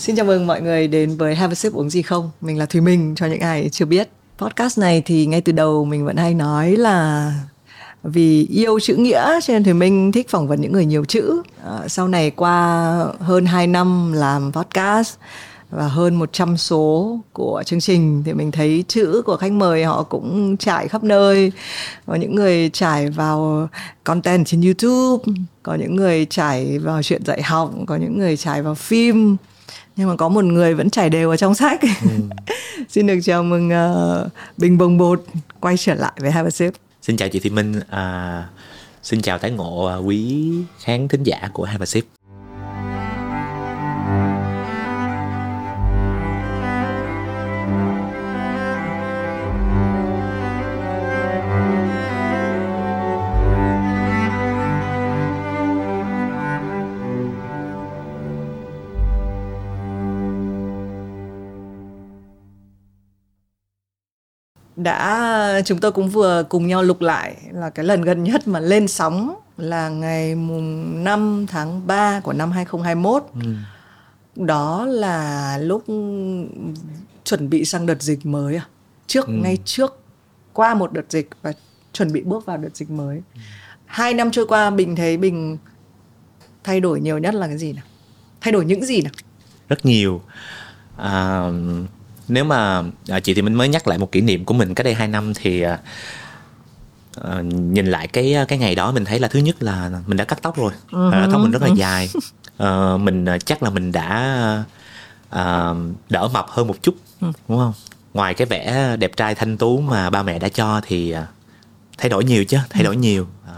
Xin chào mừng mọi người đến với Have a sip uống gì không. Mình là Thùy Minh cho những ai chưa biết. Podcast này thì ngay từ đầu mình vẫn hay nói là vì yêu chữ nghĩa cho nên Thùy Minh thích phỏng vấn những người nhiều chữ. À, sau này qua hơn 2 năm làm podcast và hơn 100 số của chương trình thì mình thấy chữ của khách mời họ cũng trải khắp nơi có những người trải vào content trên YouTube có những người trải vào chuyện dạy học có những người trải vào phim nhưng mà có một người vẫn trải đều ở trong sách. Ừ. xin được chào mừng uh, bình bồng bột. Quay trở lại với hai sip. Xin chào chị Thị Minh. À, xin chào tái ngộ à, quý khán thính giả của hai sip đã chúng tôi cũng vừa cùng nhau lục lại là cái lần gần nhất mà lên sóng là ngày mùng 5 tháng 3 của năm 2021. Ừ. Đó là lúc chuẩn bị sang đợt dịch mới à? Trước ừ. ngay trước qua một đợt dịch và chuẩn bị bước vào đợt dịch mới. Ừ. Hai năm trôi qua Bình thấy Bình thay đổi nhiều nhất là cái gì nào? Thay đổi những gì nào? Rất nhiều. À, nếu mà à, chị thì mình mới nhắc lại một kỷ niệm của mình cách đây 2 năm thì à, à, nhìn lại cái cái ngày đó mình thấy là thứ nhất là mình đã cắt tóc rồi. À, tóc mình rất là dài. À, mình à, chắc là mình đã à, đỡ mập hơn một chút ừ. đúng không? Ngoài cái vẻ đẹp trai thanh tú mà ba mẹ đã cho thì à, thay đổi nhiều chứ thay đổi nhiều. À,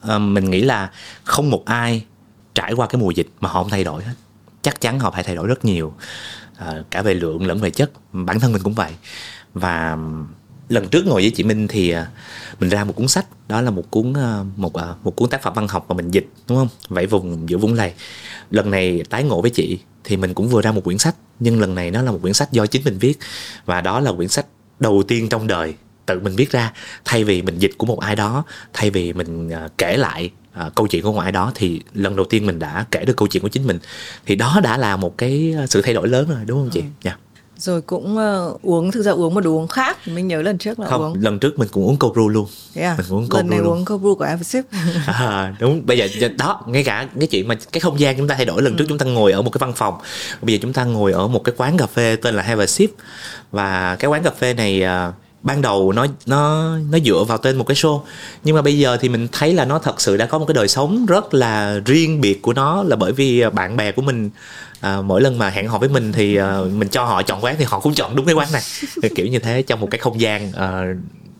à, mình nghĩ là không một ai trải qua cái mùa dịch mà họ không thay đổi hết. Chắc chắn họ phải thay đổi rất nhiều Ờ, cả về lượng lẫn về chất, bản thân mình cũng vậy. Và lần trước ngồi với chị Minh thì ờ, mình ra một cuốn sách, đó là một cuốn ờ, một một cuốn tác phẩm văn học mà mình dịch, đúng không? Vẫy vùng giữa vũng lầy. Lần này tái ngộ với chị thì mình cũng vừa ra một quyển sách, nhưng lần này nó là một quyển sách do chính mình viết. Và đó là quyển sách đầu tiên trong đời tự mình viết ra, thay vì mình dịch của một ai đó, thay vì mình kể lại à, câu chuyện của ngoại đó thì lần đầu tiên mình đã kể được câu chuyện của chính mình thì đó đã là một cái sự thay đổi lớn rồi đúng không chị? Ừ. Yeah. Rồi cũng uh, uống thực ra uống một đồ uống khác mình nhớ lần trước là không, uống lần trước mình cũng uống cold brew luôn. Yeah. Mình uống cold lần này luôn. uống cold brew của Eversip. à, đúng bây giờ đó ngay cả cái chuyện mà cái không gian chúng ta thay đổi lần ừ. trước chúng ta ngồi ở một cái văn phòng bây giờ chúng ta ngồi ở một cái quán cà phê tên là Have a Sip và cái quán cà phê này uh, ban đầu nó nó nó dựa vào tên một cái show nhưng mà bây giờ thì mình thấy là nó thật sự đã có một cái đời sống rất là riêng biệt của nó là bởi vì bạn bè của mình à, mỗi lần mà hẹn hò với mình thì à, mình cho họ chọn quán thì họ cũng chọn đúng cái quán này kiểu như thế trong một cái không gian à,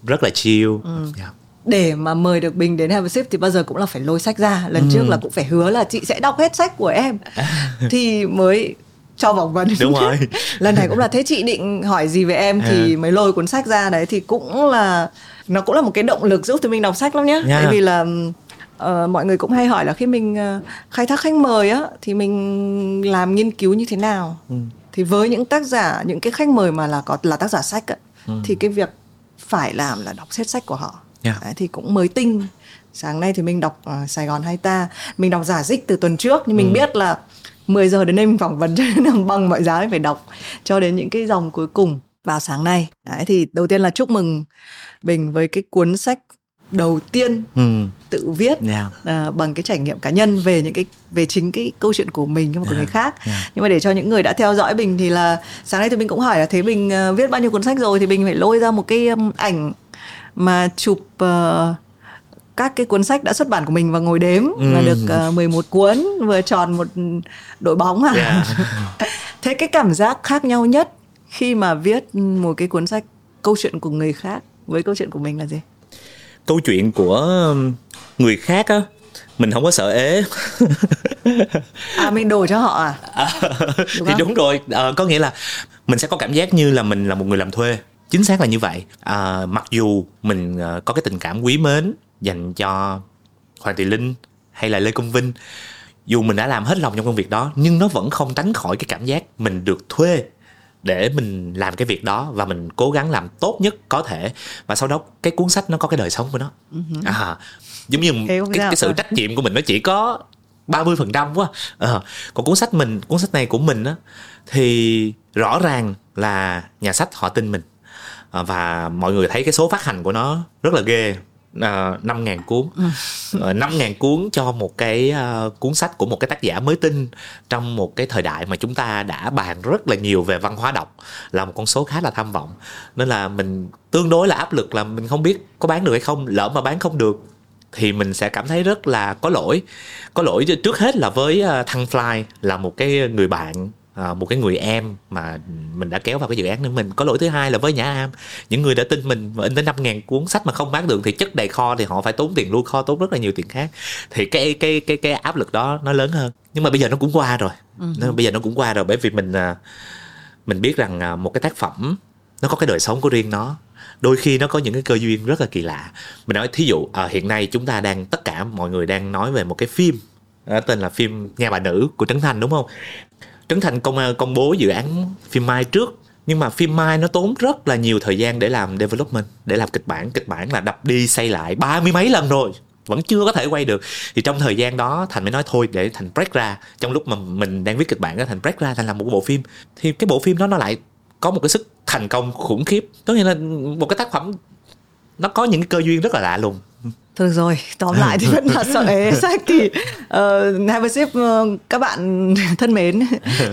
rất là chill ừ. yeah dạ. để mà mời được Bình đến Have a Sip thì bao giờ cũng là phải lôi sách ra lần ừ. trước là cũng phải hứa là chị sẽ đọc hết sách của em thì mới cho phỏng vấn đúng rồi lần này cũng là thế chị định hỏi gì về em thì à. mới lôi cuốn sách ra đấy thì cũng là nó cũng là một cái động lực giúp tụi mình đọc sách lắm nhé yeah. tại vì là uh, mọi người cũng hay hỏi là khi mình uh, khai thác khách mời á thì mình làm nghiên cứu như thế nào ừ. thì với những tác giả những cái khách mời mà là có là tác giả sách á, ừ. thì cái việc phải làm là đọc hết sách của họ yeah. đấy, thì cũng mới tinh sáng nay thì mình đọc uh, Sài Gòn hay ta mình đọc giả dích từ tuần trước nhưng mình ừ. biết là 10 giờ đến đây mình phỏng vấn cho nên bằng mọi giá phải đọc cho đến những cái dòng cuối cùng vào sáng nay. Đấy thì đầu tiên là chúc mừng Bình với cái cuốn sách đầu tiên ừ. tự viết yeah. uh, bằng cái trải nghiệm cá nhân về những cái về chính cái câu chuyện của mình và của yeah. người khác yeah. nhưng mà để cho những người đã theo dõi bình thì là sáng nay thì mình cũng hỏi là thế bình uh, viết bao nhiêu cuốn sách rồi thì bình phải lôi ra một cái um, ảnh mà chụp uh, các cái cuốn sách đã xuất bản của mình và ngồi đếm ừ. là được uh, ờ, 11 cuốn vừa tròn một đội bóng à. Yeah. Thế cái cảm giác khác nhau nhất khi mà viết một cái cuốn sách câu chuyện của người khác với câu chuyện của mình là gì? Câu chuyện của người khác á mình không có sợ ế à mình đổi cho họ à, à đúng thì không? đúng rồi à, có nghĩa là mình sẽ có cảm giác như là mình là một người làm thuê chính xác là như vậy à, mặc dù mình uh, có cái tình cảm quý mến dành cho hoàng thị linh hay là lê công vinh. Dù mình đã làm hết lòng trong công việc đó nhưng nó vẫn không tránh khỏi cái cảm giác mình được thuê để mình làm cái việc đó và mình cố gắng làm tốt nhất có thể. Và sau đó cái cuốn sách nó có cái đời sống của nó. Uh-huh. à, giống như cái, cái sự trách nhiệm của mình nó chỉ có 30 phần trăm quá. Ờ, còn cuốn sách mình cuốn sách này của mình á thì rõ ràng là nhà sách họ tin mình. À, và mọi người thấy cái số phát hành của nó rất là ghê ờ, năm ngàn cuốn. Ờ, năm ngàn cuốn cho một cái uh, cuốn sách của một cái tác giả mới tin trong một cái thời đại mà chúng ta đã bàn rất là nhiều về văn hóa đọc là một con số khá là tham vọng. Nên là mình tương đối là áp lực là mình không biết có bán được hay không. Lỡ mà bán không được thì mình sẽ cảm thấy rất là có lỗi. Có lỗi trước hết là với thăng fly là một cái người bạn à, một cái người em mà mình đã kéo vào cái dự án của mình có lỗi thứ hai là với nhã am. Những người đã tin mình và in tới năm ngàn cuốn sách mà không bán được thì chất đầy kho thì họ phải tốn tiền luôn kho tốn rất là nhiều tiền khác. Thì cái cái cái cái áp lực đó nó lớn hơn. Nhưng mà bây giờ nó cũng qua rồi. Uh-huh. bây giờ nó cũng qua rồi bởi vì mình à, mình biết rằng à, một cái tác phẩm nó có cái đời sống của riêng nó. Đôi khi nó có những cái cơ duyên rất là kỳ lạ. Mình nói thí dụ à, hiện nay chúng ta đang tất cả mọi người đang nói về một cái phim tên là phim nhà bà nữ của trấn thành đúng không Trấn Thành công ờ, công bố dự án phim Mai trước, nhưng mà phim Mai nó tốn rất là nhiều thời gian để làm development, để làm kịch bản. Kịch bản là đập đi xây lại ba mươi mấy lần rồi, vẫn chưa có thể quay được. Thì trong thời gian đó, thành mới nói thôi, để thành break ra. Trong lúc mà mình đang viết kịch bản đó thành break ra, thành làm một bộ phim. Thì cái bộ phim đó nó lại có một cái sức thành công khủng khiếp. Tức là một cái tác phẩm, nó có những cái cơ duyên rất là lạ lùng. Thôi rồi, tóm lại thì vẫn là sợ ế sách thì uh, Have a sip uh, các bạn thân mến,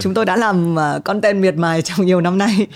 chúng tôi đã làm uh, content miệt mài trong nhiều năm nay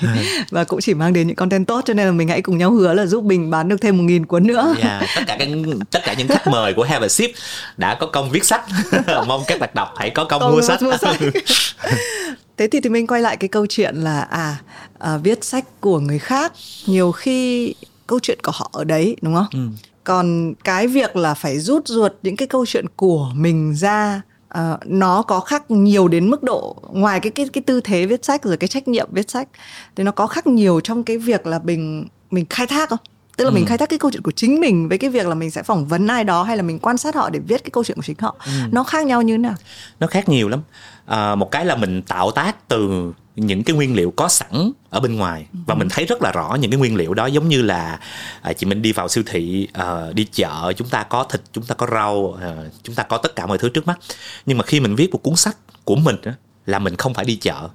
và cũng chỉ mang đến những content tốt cho nên là mình hãy cùng nhau hứa là giúp mình bán được thêm một nghìn cuốn nữa. Yeah, tất cả các tất cả những khách mời của Have a sip đã có công viết sách, mong các bạn đọc hãy có công, công mua sách. Mua sách. Thế thì thì mình quay lại cái câu chuyện là à, à viết sách của người khác nhiều khi câu chuyện của họ ở đấy đúng không? Ừ còn cái việc là phải rút ruột những cái câu chuyện của mình ra uh, nó có khác nhiều đến mức độ ngoài cái cái cái tư thế viết sách rồi cái trách nhiệm viết sách thì nó có khác nhiều trong cái việc là mình mình khai thác không? Tức là ừ. mình khai thác cái câu chuyện của chính mình với cái việc là mình sẽ phỏng vấn ai đó hay là mình quan sát họ để viết cái câu chuyện của chính họ ừ. nó khác nhau như thế nào nó khác nhiều lắm à, một cái là mình tạo tác từ những cái nguyên liệu có sẵn ở bên ngoài và ừ. mình thấy rất là rõ những cái nguyên liệu đó giống như là à, chị mình đi vào siêu thị à, đi chợ chúng ta có thịt chúng ta có rau à, chúng ta có tất cả mọi thứ trước mắt nhưng mà khi mình viết một cuốn sách của mình á, là mình không phải đi chợ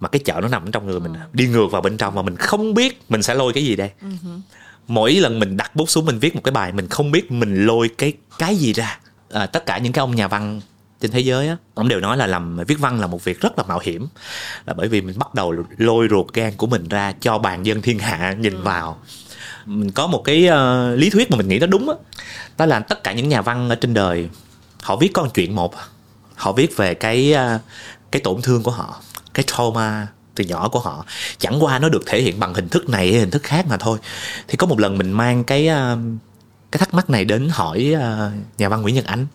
mà cái chợ nó nằm trong người mình ừ. đi ngược vào bên trong và mình không biết mình sẽ lôi cái gì đây uh mỗi lần mình đặt bút xuống mình viết một cái bài mình không biết mình lôi cái cái gì ra à, tất cả những cái ông nhà văn trên thế giới á ông đều nói là làm viết văn là một việc rất là mạo hiểm là bởi vì mình bắt đầu lôi ruột gan của mình ra cho bàn dân thiên hạ nhìn ừ. vào mình có một cái uh, lý thuyết mà mình nghĩ nó đúng á đó. đó là tất cả những nhà văn ở trên đời họ viết con chuyện một họ viết về cái uh, cái tổn thương của họ cái trauma từ nhỏ của họ. Chẳng qua nó được thể hiện bằng hình thức này hay hình thức khác mà thôi. Thì có một lần mình mang cái ờ, cái thắc mắc này đến hỏi ờ, nhà văn Nguyễn Nhật Ánh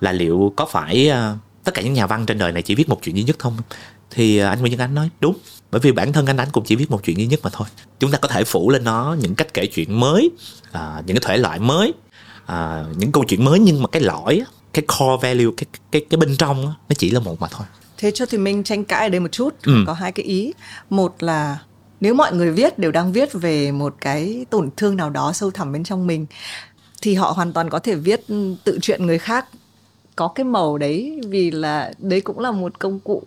là liệu có phải ờ, tất cả những nhà văn trên đời này chỉ viết một chuyện duy nhất không? Thì anh Nguyễn Nhật Ánh nói, đúng, bởi vì bản thân anh Ánh cũng chỉ viết một chuyện duy nhất mà thôi. Chúng ta có thể phủ lên nó những cách kể chuyện mới những cái thể loại mới những câu chuyện mới nhưng mà cái lõi cái core value, cái cái cái bên trong nó chỉ là một mà thôi thế cho thì mình tranh cãi ở đây một chút ừ. có hai cái ý. Một là nếu mọi người viết đều đang viết về một cái tổn thương nào đó sâu thẳm bên trong mình thì họ hoàn toàn có thể viết tự chuyện người khác có cái màu đấy vì là đấy cũng là một công cụ.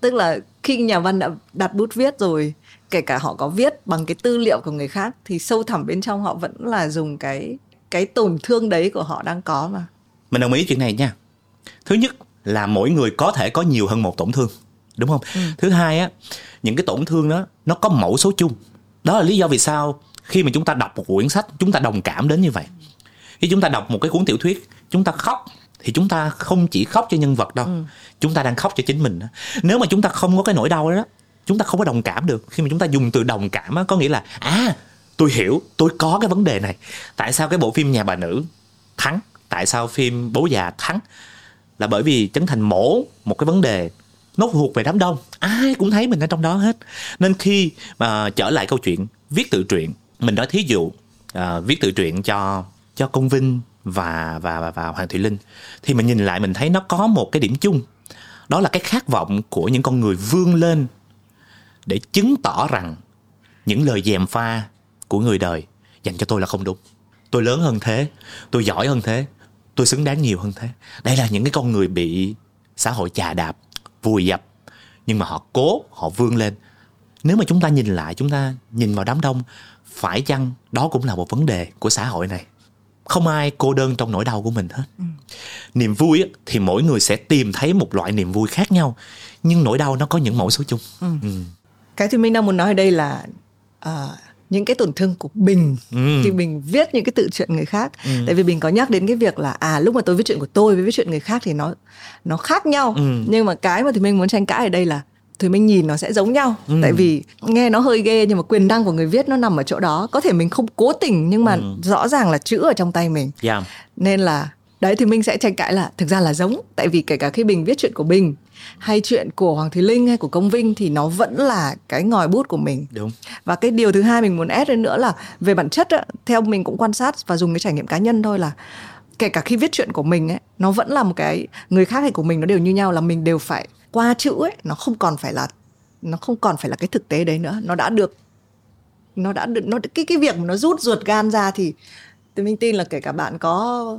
Tức là khi nhà văn đã đặt bút viết rồi kể cả họ có viết bằng cái tư liệu của người khác thì sâu thẳm bên trong họ vẫn là dùng cái cái tổn thương đấy của họ đang có mà. Mình đồng ý chuyện này nha. Thứ nhất là mỗi người có thể có nhiều hơn một tổn thương đúng không? Ừ. thứ hai á những cái tổn thương đó nó có mẫu số chung. Đó là lý do vì sao khi mà chúng ta đọc một quyển sách chúng ta đồng cảm đến như vậy. Khi chúng ta đọc một cái cuốn tiểu thuyết chúng ta khóc thì chúng ta không chỉ khóc cho nhân vật đâu ừ. chúng ta đang khóc cho chính mình đó. nếu mà chúng ta không có cái nỗi đau đó chúng ta không có đồng cảm được. Khi mà chúng ta dùng từ đồng cảm á có nghĩa là à tôi hiểu tôi có cái vấn đề này. Tại sao cái bộ phim nhà bà nữ thắng? Tại sao phim bố già thắng là bởi vì trấn thành mổ một cái vấn đề nó thuộc về đám đông. Ai cũng thấy mình ở trong đó hết. Nên khi mà trở lại câu chuyện viết tự truyện mình nói thí dụ uh, viết tự truyện cho cho công vinh và và và, và hoàng thùy linh thì mình nhìn lại mình thấy nó có một cái điểm chung. Đó là cái khát vọng của những con người vươn lên để chứng tỏ rằng những lời dèm pha của người đời dành cho tôi là không đúng. Tôi lớn hơn thế tôi giỏi hơn thế tôi xứng đáng nhiều hơn thế đây là những cái con người bị xã hội chà đạp vùi dập nhưng mà họ cố họ vươn lên nếu mà chúng ta nhìn lại chúng ta nhìn vào đám đông phải chăng đó cũng là một vấn đề của xã hội này không ai cô đơn trong nỗi đau của mình hết ừ. niềm vui thì mỗi người sẽ tìm thấy một loại niềm vui khác nhau nhưng nỗi đau nó có những mẫu số chung ừ. Ừ. cái thì mình đang muốn nói ở đây là uh, những cái tổn thương của mình ừ. khi mình viết những cái tự chuyện người khác ừ. tại vì mình có nhắc đến cái việc là à lúc mà tôi viết chuyện của tôi với viết chuyện người khác thì nó nó khác nhau ừ. nhưng mà cái mà thì mình muốn tranh cãi ở đây là thì mình nhìn nó sẽ giống nhau ừ. tại vì nghe nó hơi ghê nhưng mà quyền năng của người viết nó nằm ở chỗ đó có thể mình không cố tình nhưng mà ừ. rõ ràng là chữ ở trong tay mình yeah. nên là đấy thì mình sẽ tranh cãi là thực ra là giống tại vì kể cả khi mình viết chuyện của mình hay chuyện của Hoàng Thùy Linh hay của Công Vinh thì nó vẫn là cái ngòi bút của mình. Đúng. Và cái điều thứ hai mình muốn ép lên nữa là về bản chất á, theo mình cũng quan sát và dùng cái trải nghiệm cá nhân thôi là kể cả khi viết chuyện của mình ấy, nó vẫn là một cái người khác hay của mình nó đều như nhau là mình đều phải qua chữ ấy, nó không còn phải là nó không còn phải là cái thực tế đấy nữa, nó đã được nó đã được nó cái cái việc mà nó rút ruột gan ra thì thì mình tin là kể cả bạn có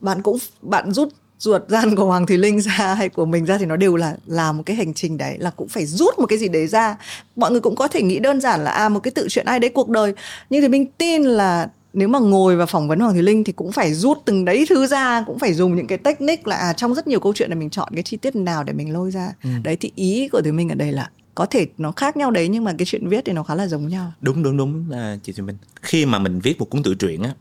bạn cũng bạn rút ruột gan của Hoàng Thùy Linh ra hay của mình ra thì nó đều là là một cái hành trình đấy là cũng phải rút một cái gì đấy ra. Mọi người cũng có thể nghĩ đơn giản là à một cái tự chuyện ai đấy cuộc đời. Nhưng thì mình tin là nếu mà ngồi và phỏng vấn Hoàng Thùy Linh thì cũng phải rút từng đấy thứ ra cũng phải dùng những cái technique là à, trong rất nhiều câu chuyện là mình chọn cái chi tiết nào để mình lôi ra. Ừ. đấy thì ý của Thùy Minh ở đây là có thể nó khác nhau đấy nhưng mà cái chuyện viết thì nó khá là giống nhau. Đúng đúng đúng à, chị Thùy Minh. Khi mà mình viết một cuốn tự truyện á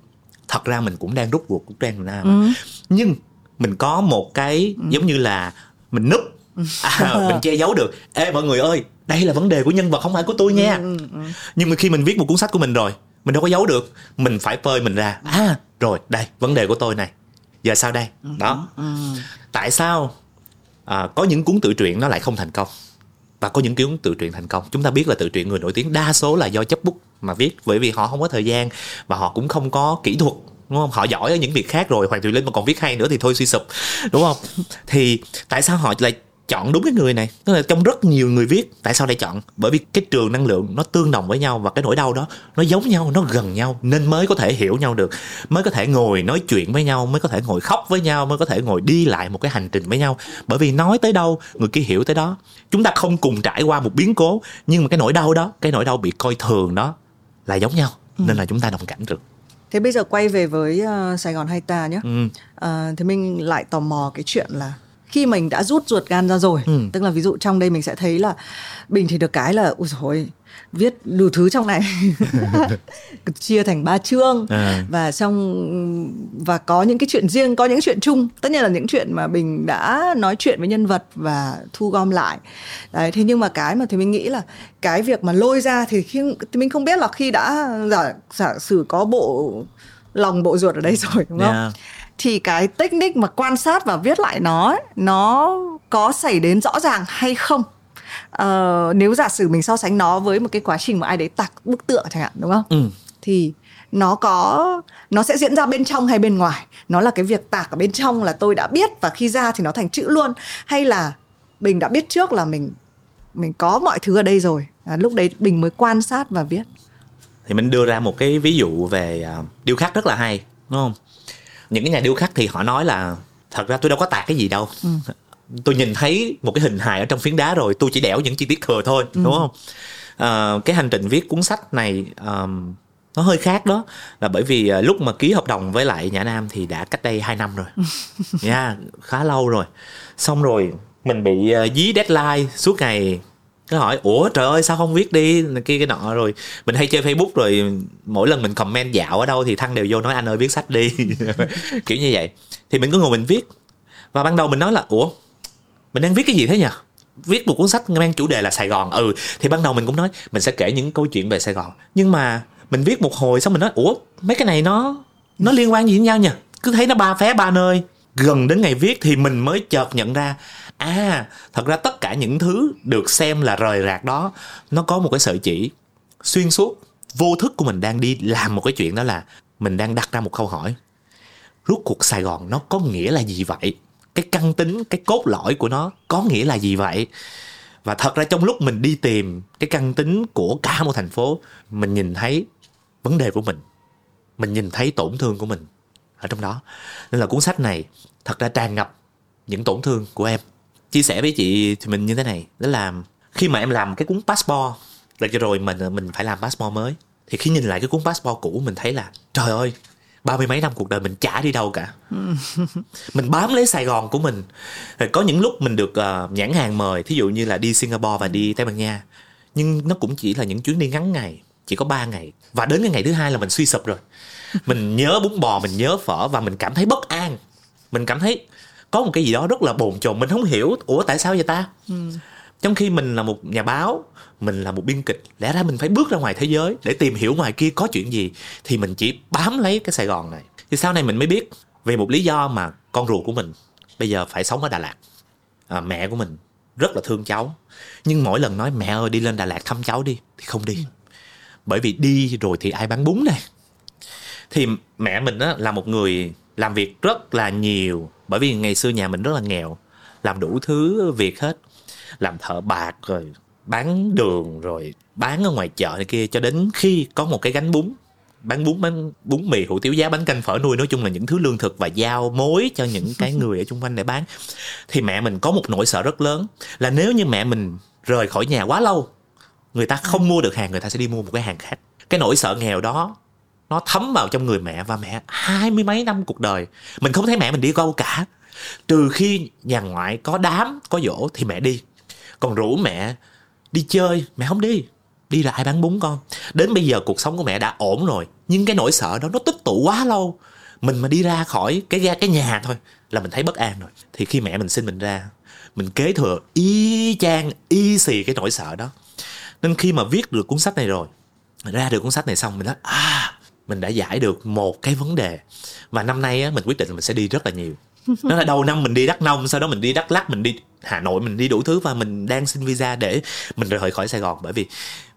thật ra mình cũng đang rút ruột của Trang Nam ừ. nhưng mình có một cái ừ. giống như là mình núp. Ừ. à, mình che giấu được. Ê mọi người ơi đây là vấn đề của nhân vật không phải của tôi nha. Ừ, ừ, ừ. nhưng mà khi mình viết một cuốn sách của mình rồi mình đâu có giấu được. Mình phải phơi mình ra. À rồi đây vấn đề của tôi này. Giờ sao đây? Ừ, đó. tại sao à, có những cuốn tự truyện nó lại không thành công? Và có những cuốn tự truyện thành công? Chúng ta biết là tự truyện người nổi tiếng đa số là do chấp bút mà viết bởi vì họ không có thời gian và họ cũng không có kỹ thuật đúng không? Họ giỏi ở những việc khác rồi, hoàng thùy linh mà còn viết hay nữa thì thôi suy sụp. Đúng không? Thì tại sao họ lại chọn đúng cái người này? Tức là trong rất nhiều người viết, tại sao lại chọn? Bởi vì cái trường năng lượng nó tương đồng với nhau và cái nỗi đau đó nó giống nhau, nó gần nhau, nên mới có thể hiểu nhau được, mới có thể ngồi nói chuyện với nhau, mới có thể ngồi khóc với nhau, mới có thể ngồi đi lại một cái hành trình với nhau. Bởi vì nói tới đâu, người kia hiểu tới đó. Chúng ta không cùng trải qua một biến cố, nhưng mà cái nỗi đau đó, cái nỗi đau bị coi thường đó là giống nhau, nên là chúng ta đồng cảm được thế bây giờ quay về với uh, Sài Gòn hay ta nhé ừ. uh, thì mình lại tò mò cái chuyện là khi mình đã rút ruột gan ra rồi ừ. tức là ví dụ trong đây mình sẽ thấy là bình thì được cái là ui rồi viết đủ thứ trong này. Chia thành ba chương. À. và xong và có những cái chuyện riêng có những chuyện chung. Tất nhiên là những chuyện mà bình đã nói chuyện với nhân vật và thu gom lại. Đấy thế nhưng mà cái mà thì mình nghĩ là cái việc mà lôi ra thì khi thì mình không biết là khi đã giả giả sử có bộ lòng bộ ruột ở đây rồi đúng không? Yeah. Thì cái technique mà quan sát và viết lại nó nó có xảy đến rõ ràng hay không uh, nếu giả sử mình so sánh nó với một cái quá trình mà ai đấy tạc bức tượng chẳng hạn đúng không? Ừ. thì nó có nó sẽ diễn ra bên trong hay bên ngoài? Nó là cái việc tạc ở bên trong là tôi đã biết và khi ra thì nó thành chữ luôn. Hay là bình đã biết trước là mình mình có mọi thứ ở đây rồi à, lúc đấy bình mới quan sát và viết? Thì mình đưa ra một cái ví dụ về uh, điêu khắc rất là hay đúng không? Những cái nhà điêu khắc thì họ nói là thật ra tôi đâu có tạc cái gì đâu. Ừ. tôi nhìn thấy một cái hình hài ở trong phiến đá rồi tôi chỉ đẽo những chi tiết thừa thôi ừ. đúng không? À, cái hành trình viết cuốn sách này um, nó hơi khác đó là bởi vì uh, lúc mà ký hợp đồng với lại nhã nam thì đã cách đây 2 năm rồi. Nha yeah, khá lâu rồi. Xong rồi mình bị uh, dí deadline suốt ngày. Cái hỏi ủa trời ơi sao không viết đi? Kia cái nọ rồi mình hay chơi facebook rồi mỗi lần mình comment dạo ở đâu thì thăng đều vô nói anh ơi viết sách đi. Kiểu như vậy. Thì mình cứ ngồi mình viết. Và ban đầu mình nói là ủa mình đang viết cái gì thế nhỉ? Viết một cuốn sách mang chủ đề là Sài Gòn. Ừ thì ban đầu mình cũng nói, mình sẽ kể những câu chuyện về Sài Gòn. Nhưng mà mình viết một hồi xong mình nói, ủa, mấy cái này nó nó liên quan gì với nhau nhỉ? Cứ thấy nó ba phé ba nơi. Gần đến ngày viết thì mình mới chợt nhận ra à thật ra tất cả những thứ được xem là rời rạc đó, nó có một cái sợi chỉ xuyên suốt, vô thức của mình đang đi làm một cái chuyện đó là mình đang đặt ra một câu hỏi. Rút cuộc sài gòn nó có nghĩa là gì vậy? Cái căn tính, cái cốt lõi của nó có nghĩa là gì vậy? Và thật ra trong lúc mình đi tìm cái căn tính của cả một thành phố, mình nhìn thấy vấn đề của mình. Mình nhìn thấy tổn thương của mình ở trong đó. Nên là cuốn sách này thật ra tràn ngập những tổn thương của em. Chia sẻ với chị thì mình như thế này, đó là khi mà em làm cái cuốn passport, là cho rồi mình mình phải làm passport mới. Thì khi nhìn lại cái cuốn passport cũ, mình thấy là trời ơi ba mươi mấy năm cuộc đời mình chả đi đâu cả. Mình bám lấy sài gòn của mình. Rồi có những lúc mình được uh, nhãn hàng mời thí dụ như là đi singapore và đi tây ban nha. Nhưng nó cũng chỉ là những chuyến đi ngắn ngày chỉ có 3 ngày. Và đến cái ngày thứ hai là mình suy sụp rồi. Mình nhớ bún bò mình nhớ phở và mình cảm thấy bất an. Mình cảm thấy có một cái gì đó rất là bồn chồn. Mình không hiểu ủa tại sao vậy ta? Ừ trong khi mình là một nhà báo mình là một biên kịch lẽ ra mình phải bước ra ngoài thế giới để tìm hiểu ngoài kia có chuyện gì thì mình chỉ bám lấy cái sài gòn này. Thì sau này mình mới biết vì một lý do mà con ruột của mình bây giờ phải sống ở đà lạt. À, mẹ của mình rất là thương cháu. Nhưng mỗi lần nói mẹ ơi đi lên đà lạt thăm cháu đi thì không đi. Bởi vì đi rồi thì ai bán bún này thì mẹ mình á, là một người làm việc rất là nhiều bởi vì ngày xưa nhà mình rất là nghèo làm đủ thứ việc hết. Làm thợ bạc rồi bán đường rồi bán ở ngoài chợ này kia cho đến khi có một cái gánh bún. Bán bún bán bún mì hủ tiếu giá bánh canh phở nuôi. Nói chung là những thứ lương thực và giao mối cho những cái người ở chung quanh để bán. Thì mẹ mình có một nỗi sợ rất lớn là nếu như mẹ mình rời khỏi nhà quá lâu người ta không mua được hàng người ta sẽ đi mua một cái hàng khác. Cái nỗi sợ nghèo đó nó thấm vào trong người mẹ và mẹ hai mươi mấy năm cuộc đời. Mình không thấy mẹ mình đi đâu cả trừ khi nhà ngoại có đám có dỗ thì mẹ đi. Còn rủ mẹ đi chơi mẹ không đi. Đi là ai bán bún con? Đến bây giờ cuộc sống của mẹ đã ổn rồi nhưng cái nỗi sợ đó nó tích tụ quá lâu. Mình mà đi ra khỏi cái ra cái nhà thôi là mình thấy bất an rồi. Thì khi mẹ mình sinh mình ra mình kế thừa y chang y xì cái nỗi sợ đó. Nên khi mà viết được cuốn sách này rồi ra được cuốn sách này xong mình nói à mình đã giải được một cái vấn đề. Và năm nay á, mình quyết định là mình sẽ đi rất là nhiều. nó là đầu năm mình đi đắk nông, sau đó mình đi đắk lắc mình đi hà nội, mình đi đủ thứ và mình đang xin visa để mình rời khỏi sài gòn. Bởi vì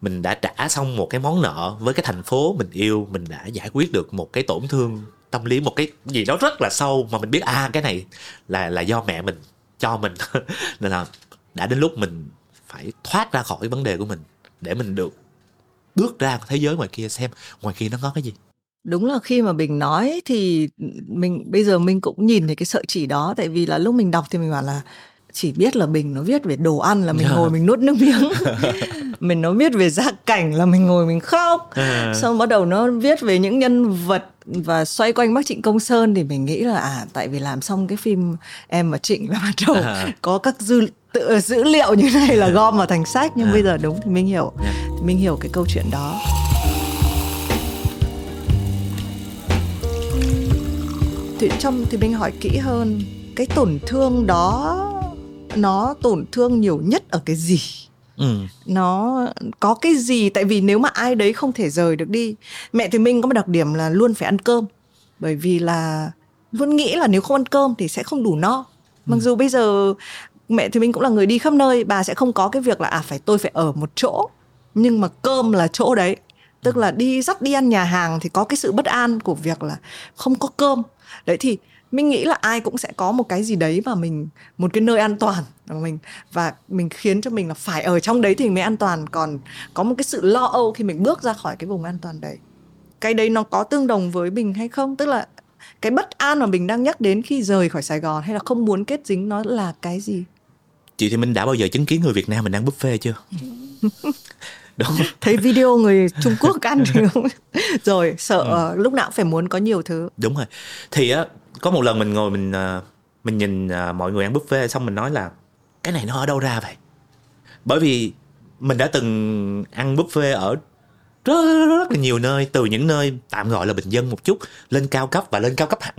mình đã trả xong một cái món nợ với cái thành phố mình yêu, mình đã giải quyết được một cái tổn thương tâm lý, một cái gì đó rất là sâu mà mình biết à cái này là là do mẹ mình cho mình. Nên là đã đến lúc mình phải thoát ra khỏi vấn đề của mình để mình được bước ra thế giới ngoài kia xem, ngoài kia nó có cái gì đúng là khi mà mình nói thì mình bây giờ mình cũng nhìn thấy cái sợi chỉ đó tại vì là lúc mình đọc thì mình bảo là chỉ biết là bình nó viết về đồ ăn là mình ngồi mình nuốt nước miếng mình nó viết về gia cảnh là mình ngồi mình khóc à. xong bắt đầu nó viết về những nhân vật và xoay quanh bác trịnh công sơn thì mình nghĩ là à tại vì làm xong cái phim em và trịnh là bắt đầu à. có các dư tự dữ liệu như này là gom vào thành sách nhưng à. bây giờ đúng thì mình hiểu yeah. Thì mình hiểu cái câu chuyện đó thì trong thì mình hỏi kỹ hơn cái tổn thương đó nó tổn thương nhiều nhất ở cái gì? Ừ. nó có cái gì? Tại vì nếu mà ai đấy không thể rời được đi mẹ thì minh có một đặc điểm là luôn phải ăn cơm. Bởi vì là luôn nghĩ là nếu không ăn cơm thì sẽ không đủ no. Mặc ừ. dù bây giờ mẹ thì mình cũng là người đi khắp nơi bà sẽ không có cái việc là à phải tôi phải ở một chỗ. Nhưng mà cơm là chỗ đấy. Tức là đi dắt đi ăn nhà hàng thì có cái sự bất an của việc là không có cơm đấy thì mình nghĩ là ai cũng sẽ có một cái gì đấy mà mình một cái nơi an toàn của mình và mình khiến cho mình là phải ở trong đấy thì mới an toàn. Còn có một cái sự lo âu khi mình bước ra khỏi cái vùng an toàn đấy. Cái đấy nó có tương đồng với mình hay không? Tức là cái bất an mà mình đang nhắc đến khi rời khỏi Sài Gòn hay là không muốn kết dính nó là cái gì? Chị thì mình đã bao giờ chứng kiến người Việt Nam mình ăn buffet chưa đúng thấy video người Trung Quốc ăn thì không rồi sợ ừ. lúc nào cũng phải muốn có nhiều thứ. Đúng rồi. Thì á có một lần mình ngồi mình à, mình nhìn à, mọi người ăn buffet xong mình nói là cái này nó ở đâu ra vậy? Bởi vì mình đã từng ăn buffet ở rất, rất, rất là nhiều nơi từ những nơi tạm gọi là bình dân một chút lên cao cấp và lên cao cấp hẳn.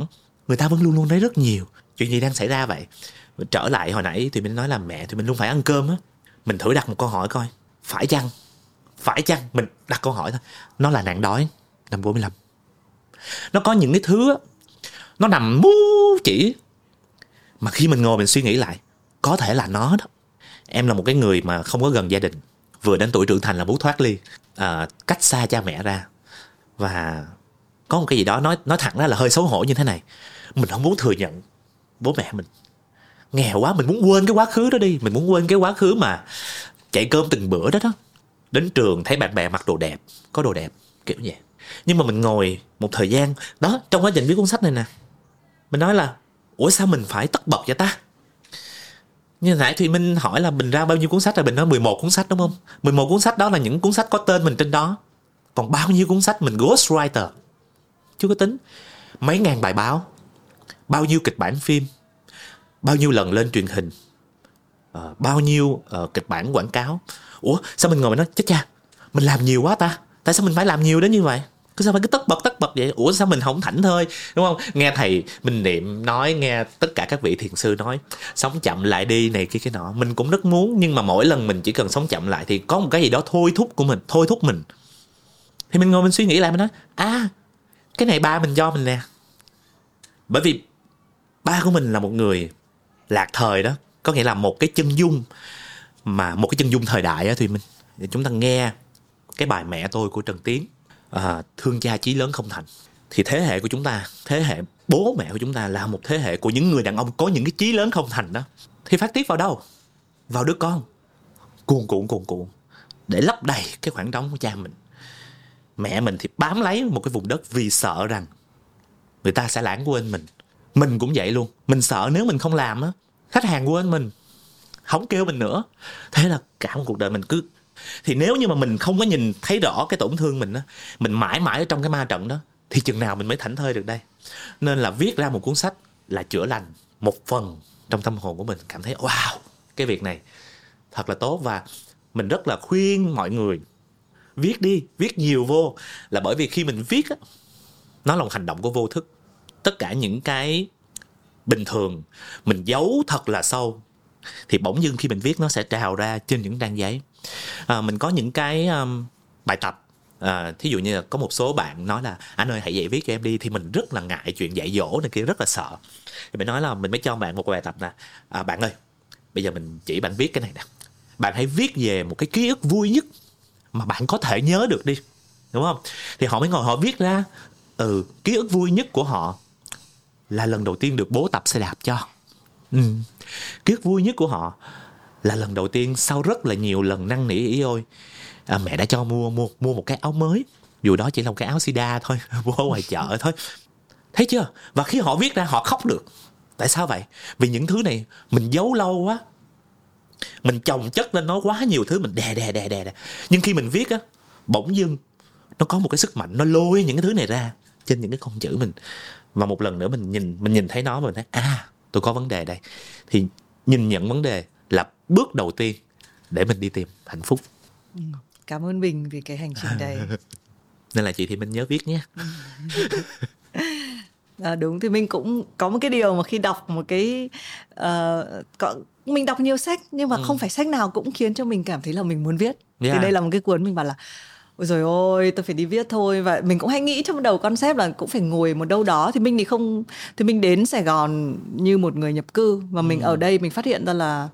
Người ta vẫn luôn luôn thấy rất nhiều. Chuyện gì đang xảy ra vậy? Trở lại hồi nãy thì mình nói là mẹ thì mình luôn phải ăn cơm á. Mình thử đặt một câu hỏi coi phải chăng phải chăng? Mình đặt câu hỏi thôi. Nó là nạn đói năm 45 nó có những cái thứ nó nằm mú chỉ mà khi mình ngồi mình suy nghĩ lại có thể là nó đó. Em là một cái người mà không có gần gia đình vừa đến tuổi trưởng thành là muốn thoát ly à, cách xa cha mẹ ra. Và có một cái gì đó nói nói thẳng ra là hơi xấu hổ như thế này. Mình không muốn thừa nhận bố mẹ mình. Nghèo quá mình muốn quên cái quá khứ đó đi. Mình muốn quên cái quá khứ mà chạy cơm từng bữa đó đó đến trường thấy bạn bè mặc đồ đẹp, có đồ đẹp, kiểu vậy. Nhưng mà mình ngồi một thời gian, đó, trong quá trình viết cuốn sách này nè, mình nói là, ủa, sao mình phải tất bật vậy ta? Như nãy Thùy Minh hỏi là mình ra bao nhiêu cuốn sách rồi, mình nói 11 cuốn sách, đúng không? 11 cuốn sách đó là những cuốn sách có tên mình trên đó. Còn bao nhiêu cuốn sách mình ghostwriter? Chưa có tính. Mấy ngàn bài báo, bao nhiêu kịch bản phim, bao nhiêu lần lên truyền hình uh, bao nhiêu uh, kịch bản quảng cáo? Ủa sao mình ngồi mình nói chết cha mình làm nhiều quá ta tại sao mình phải làm nhiều đến như vậy? Cứ sao phải cứ tất bật tất bật vậy? Ủa sao mình không thảnh thơi đúng không? Nghe thầy mình niệm nói nghe tất cả các vị thiền sư nói sống chậm lại đi này kia cái nọ. Mình cũng rất muốn nhưng mà mỗi lần mình chỉ cần sống chậm lại thì có một cái gì đó thôi thúc của mình thôi thúc mình. Thì mình ngồi mình suy nghĩ lại mình nói à cái này ba mình cho mình nè. Bởi vì ba của mình là một người lạc thời đó có nghĩa là một cái chân dung mà một cái chân dung thời đại á thì mình chúng ta nghe cái bài mẹ tôi của trần tiến. À, thương cha chí lớn không thành. Thì thế hệ của chúng ta thế hệ bố mẹ của chúng ta là một thế hệ của những người đàn ông có những cái chí lớn không thành đó. Thì phát tiết vào đâu? Vào đứa con. Cuồn cuộn cuồn cuộn. Để lấp đầy cái khoảng trống của cha mình. Mẹ mình thì bám lấy một cái vùng đất vì sợ rằng người ta sẽ lãng quên mình. Mình cũng vậy luôn. Mình sợ nếu mình không làm á khách hàng quên mình. Không kêu mình nữa. Thế là cả một cuộc đời mình cứ thì nếu như mà mình không có nhìn thấy rõ cái tổn thương mình á, mình mãi mãi ở trong cái ma trận đó, thì chừng nào mình mới thảnh thơi được đây? Nên là viết ra một cuốn sách là chữa lành một phần trong tâm hồn của mình. Cảm thấy, wow, cái việc này thật là tốt. Và mình rất là khuyên mọi người, viết đi, viết nhiều vô. Là bởi vì khi mình viết á, nó là một hành động của vô thức. Tất cả những cái bình thường mình giấu thật là sâu. Thì bỗng dưng khi mình viết nó sẽ trào ra trên những trang giấy. À, mình có những cái um, bài tập. À, thí dụ như là có một số bạn nói là anh ơi hãy dạy viết cho em đi. Thì mình rất là ngại chuyện dạy dỗ này kia rất là sợ. Thì mình nói là mình mới cho bạn một bài tập là à, bạn ơi bây giờ mình chỉ bạn viết cái này nè. Bạn hãy viết về một cái ký ức vui nhất mà bạn có thể nhớ được đi. Đúng không? Thì họ mới ngồi họ viết ra ừ ký ức vui nhất của họ là lần đầu tiên được bố tập xe đạp cho. Ừ. ức vui nhất của họ là lần đầu tiên sau rất là nhiều lần năn nỉ ý ôi à, mẹ đã cho mua mua mua một cái áo mới. Dù đó chỉ là một cái áo sida thôi mua ở ngoài chợ thôi. Thấy chưa? Và khi họ viết ra họ khóc được. Tại sao vậy? Vì những thứ này mình giấu lâu quá. Mình chồng chất lên nó quá nhiều thứ mình đè đè đè đè đè. Nhưng khi mình viết á bỗng dưng nó có một cái sức mạnh nó lôi những cái thứ này ra trên những cái con chữ mình và một lần nữa mình nhìn mình nhìn thấy nó và mình thấy à tôi có vấn đề đây. Thì nhìn nhận vấn đề là bước đầu tiên để mình đi tìm hạnh phúc. Cảm ơn mình vì cái hành trình này. Nên là chị thì mình nhớ viết nhé. À, đúng thì mình cũng có một cái điều mà khi đọc một cái uh, có, mình đọc nhiều sách nhưng mà ừ. không phải sách nào cũng khiến cho mình cảm thấy là mình muốn viết. Yeah. thì đây là một cái cuốn mình bảo là ôi rồi ôi tôi phải đi viết thôi. Và mình cũng hay nghĩ trong đầu concept là cũng phải ngồi một đâu đó. Thì mình thì không thì mình đến Sài Gòn như một người nhập cư. Và mình ừ. ở đây mình phát hiện ra là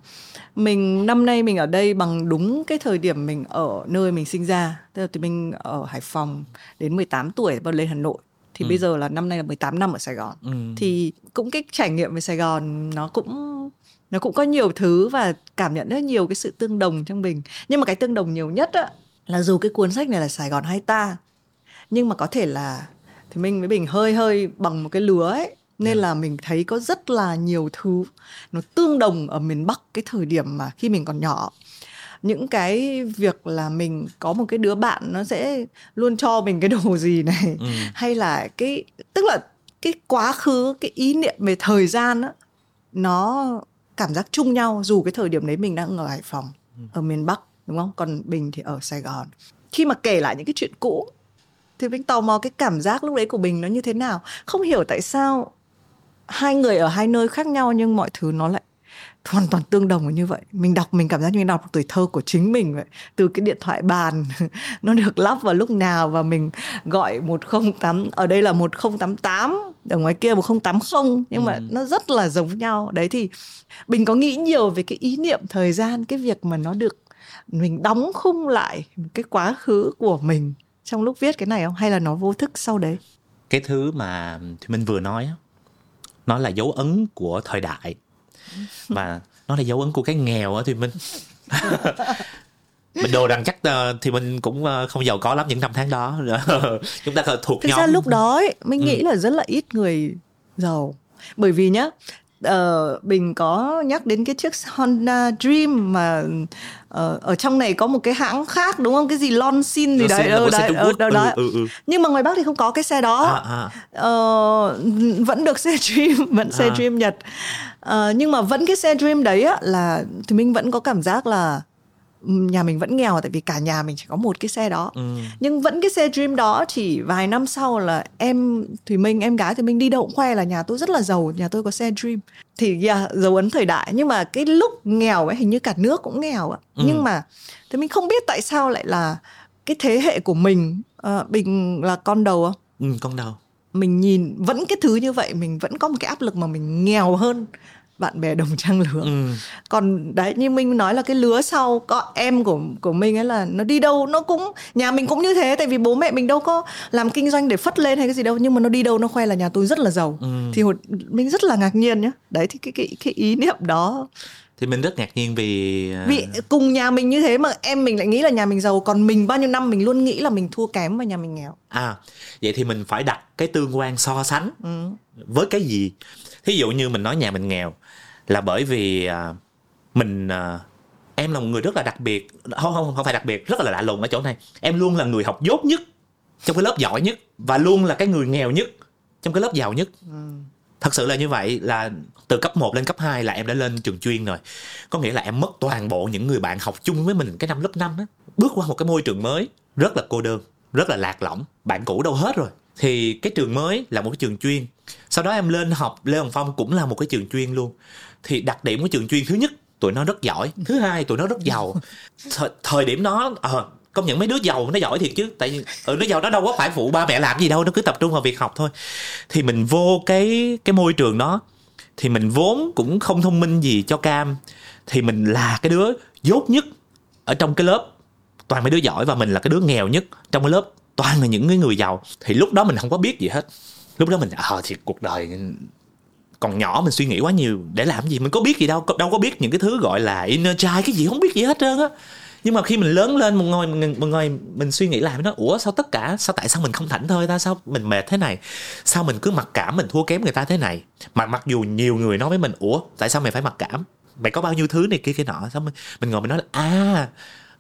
mình năm nay mình ở đây bằng đúng cái thời điểm mình ở nơi mình sinh ra. Tức là thì mình ở Hải Phòng đến 18 tuổi và lên Hà Nội. Thì ừ. bây giờ là năm nay là 18 năm ở Sài Gòn. Ừ. thì cũng cái trải nghiệm về Sài Gòn nó cũng nó cũng có nhiều thứ và cảm nhận rất nhiều cái sự tương đồng trong mình. Nhưng mà cái tương đồng nhiều nhất á là dù cái cuốn sách này là Sài Gòn hay ta nhưng mà có thể là thì mình với Bình hơi hơi bằng một cái lứa ấy nên yeah. là mình thấy có rất là nhiều thứ nó tương đồng ở miền Bắc cái thời điểm mà khi mình còn nhỏ những cái việc là mình có một cái đứa bạn nó sẽ luôn cho mình cái đồ gì này ừ. hay là cái tức là cái quá khứ cái ý niệm về thời gian á nó cảm giác chung nhau dù cái thời điểm đấy mình đang ở Hải Phòng ừ. ở miền Bắc đúng không? Còn Bình thì ở Sài Gòn. Khi mà kể lại những cái chuyện cũ thì mình tò mò cái cảm giác lúc đấy của Bình nó như thế nào? Không hiểu tại sao hai người ở hai nơi khác nhau nhưng mọi thứ nó lại hoàn toàn tương đồng như vậy. Mình đọc mình cảm giác như mình đọc tuổi thơ của chính mình vậy. Từ cái điện thoại bàn nó được lắp vào lúc nào và mình gọi 108 ở đây là 1088 ở ngoài kia 1080 nhưng mà ừ. nó rất là giống nhau. Đấy thì mình có nghĩ nhiều về cái ý niệm thời gian cái việc mà nó được mình đóng khung lại cái quá khứ của mình trong lúc viết cái này không? Hay là nó vô thức sau đấy? Cái thứ mà thì mình vừa nói nó là dấu ấn của thời đại. Và nó là dấu ấn của cái nghèo á thì mình mình đồ rằng chắc uh, thì mình cũng uh, không giàu có lắm những năm tháng đó. Chúng ta thuộc thực nhóm. ra lúc đó ấy, mình ừ. nghĩ là rất là ít người giàu. Bởi vì nhá uh, bình có nhắc đến cái chiếc Honda Dream mà uh, ở trong này có một cái hãng khác đúng không cái gì Lonsin gì đấy ờ đấy ờ đó, đó. Ừ, ừ, ừ. nhưng mà ngoài Bắc thì không có cái xe đó à, à. Uh, vẫn được xe Dream vẫn à. xe Dream Nhật uh, nhưng mà vẫn cái xe Dream đấy á là thì mình vẫn có cảm giác là nhà mình vẫn nghèo tại vì cả nhà mình chỉ có một cái xe đó. Ừ. nhưng vẫn cái xe dream đó chỉ vài năm sau là em thùy minh em gái thì mình đi đâu cũng khoe là nhà tôi rất là giàu nhà tôi có xe dream. Thì yeah, dấu ấn thời đại. Nhưng mà cái lúc nghèo ấy hình như cả nước cũng nghèo ạ. Ừ. nhưng mà thì mình không biết tại sao lại là cái thế hệ của mình uh, bình là con đầu không? Ừ, con đầu. Mình nhìn vẫn cái thứ như vậy mình vẫn có một cái áp lực mà mình nghèo hơn bạn bè đồng trang lứa ừ. còn đấy như minh nói là cái lứa sau có em của của mình ấy là nó đi đâu nó cũng nhà mình cũng như thế tại vì bố mẹ mình đâu có làm kinh doanh để phất lên hay cái gì đâu nhưng mà nó đi đâu nó khoe là nhà tôi rất là giàu ừ. thì mình rất là ngạc nhiên nhá đấy thì cái cái cái ý niệm đó thì mình rất ngạc nhiên vì à, vì cùng nhà mình như thế mà em mình lại nghĩ là nhà mình giàu còn mình bao nhiêu năm mình luôn nghĩ là mình thua kém và nhà mình nghèo à vậy thì mình phải đặt cái tương quan so sánh ừ. với cái gì thí dụ như mình nói nhà mình nghèo là bởi vì à, mình à, em là một người rất là đặc biệt không không không phải đặc biệt rất là lạ lùng ở chỗ này. Em luôn là người học dốt nhất trong cái lớp giỏi nhất và luôn là cái người nghèo nhất trong cái lớp giàu nhất. Ừ. thật sự là như vậy là từ cấp 1 lên cấp 2 là em đã lên trường chuyên rồi. Có nghĩa là em mất toàn bộ những người bạn học chung với mình cái năm lớp 5 á bước qua một cái môi trường mới rất là cô đơn rất là lạc lõng bạn cũ đâu hết rồi. Thì cái trường mới là một cái trường chuyên. Sau đó em lên học lê hồng phong cũng là một cái trường chuyên luôn thì đặc điểm của trường chuyên thứ nhất tụi nó rất giỏi. Thứ hai tụi nó rất giàu. Thời, thời điểm đó à, công nhận mấy đứa giàu nó giỏi thiệt chứ. Tại vì ừ, nó giàu nó đâu có phải phụ ba mẹ làm gì đâu nó cứ tập trung vào việc học thôi. Thì mình vô cái cái môi trường đó thì mình vốn cũng không thông minh gì cho cam. Thì mình là cái đứa dốt nhất ở trong cái lớp. Toàn mấy đứa giỏi và mình là cái đứa nghèo nhất trong cái lớp. Toàn là những cái người giàu. Thì lúc đó mình không có biết gì hết. Lúc đó mình ờ à, thì cuộc đời còn nhỏ mình suy nghĩ quá nhiều để làm gì mình có biết gì đâu đâu có biết những cái thứ gọi là inner child cái gì không biết gì hết trơn á. Nhưng mà khi mình lớn lên một ngồi một ngồi mình suy nghĩ lại nó ủa sao tất cả sao tại sao mình không thảnh thơi ta? Sao mình mệt thế này? Sao mình cứ mặc cảm mình thua kém người ta thế này? Mà mặc dù nhiều người nói với mình ủa tại sao mày phải mặc cảm? Mày có bao nhiêu thứ này kia kia nọ? Sao mình, mình ngồi mình nói là à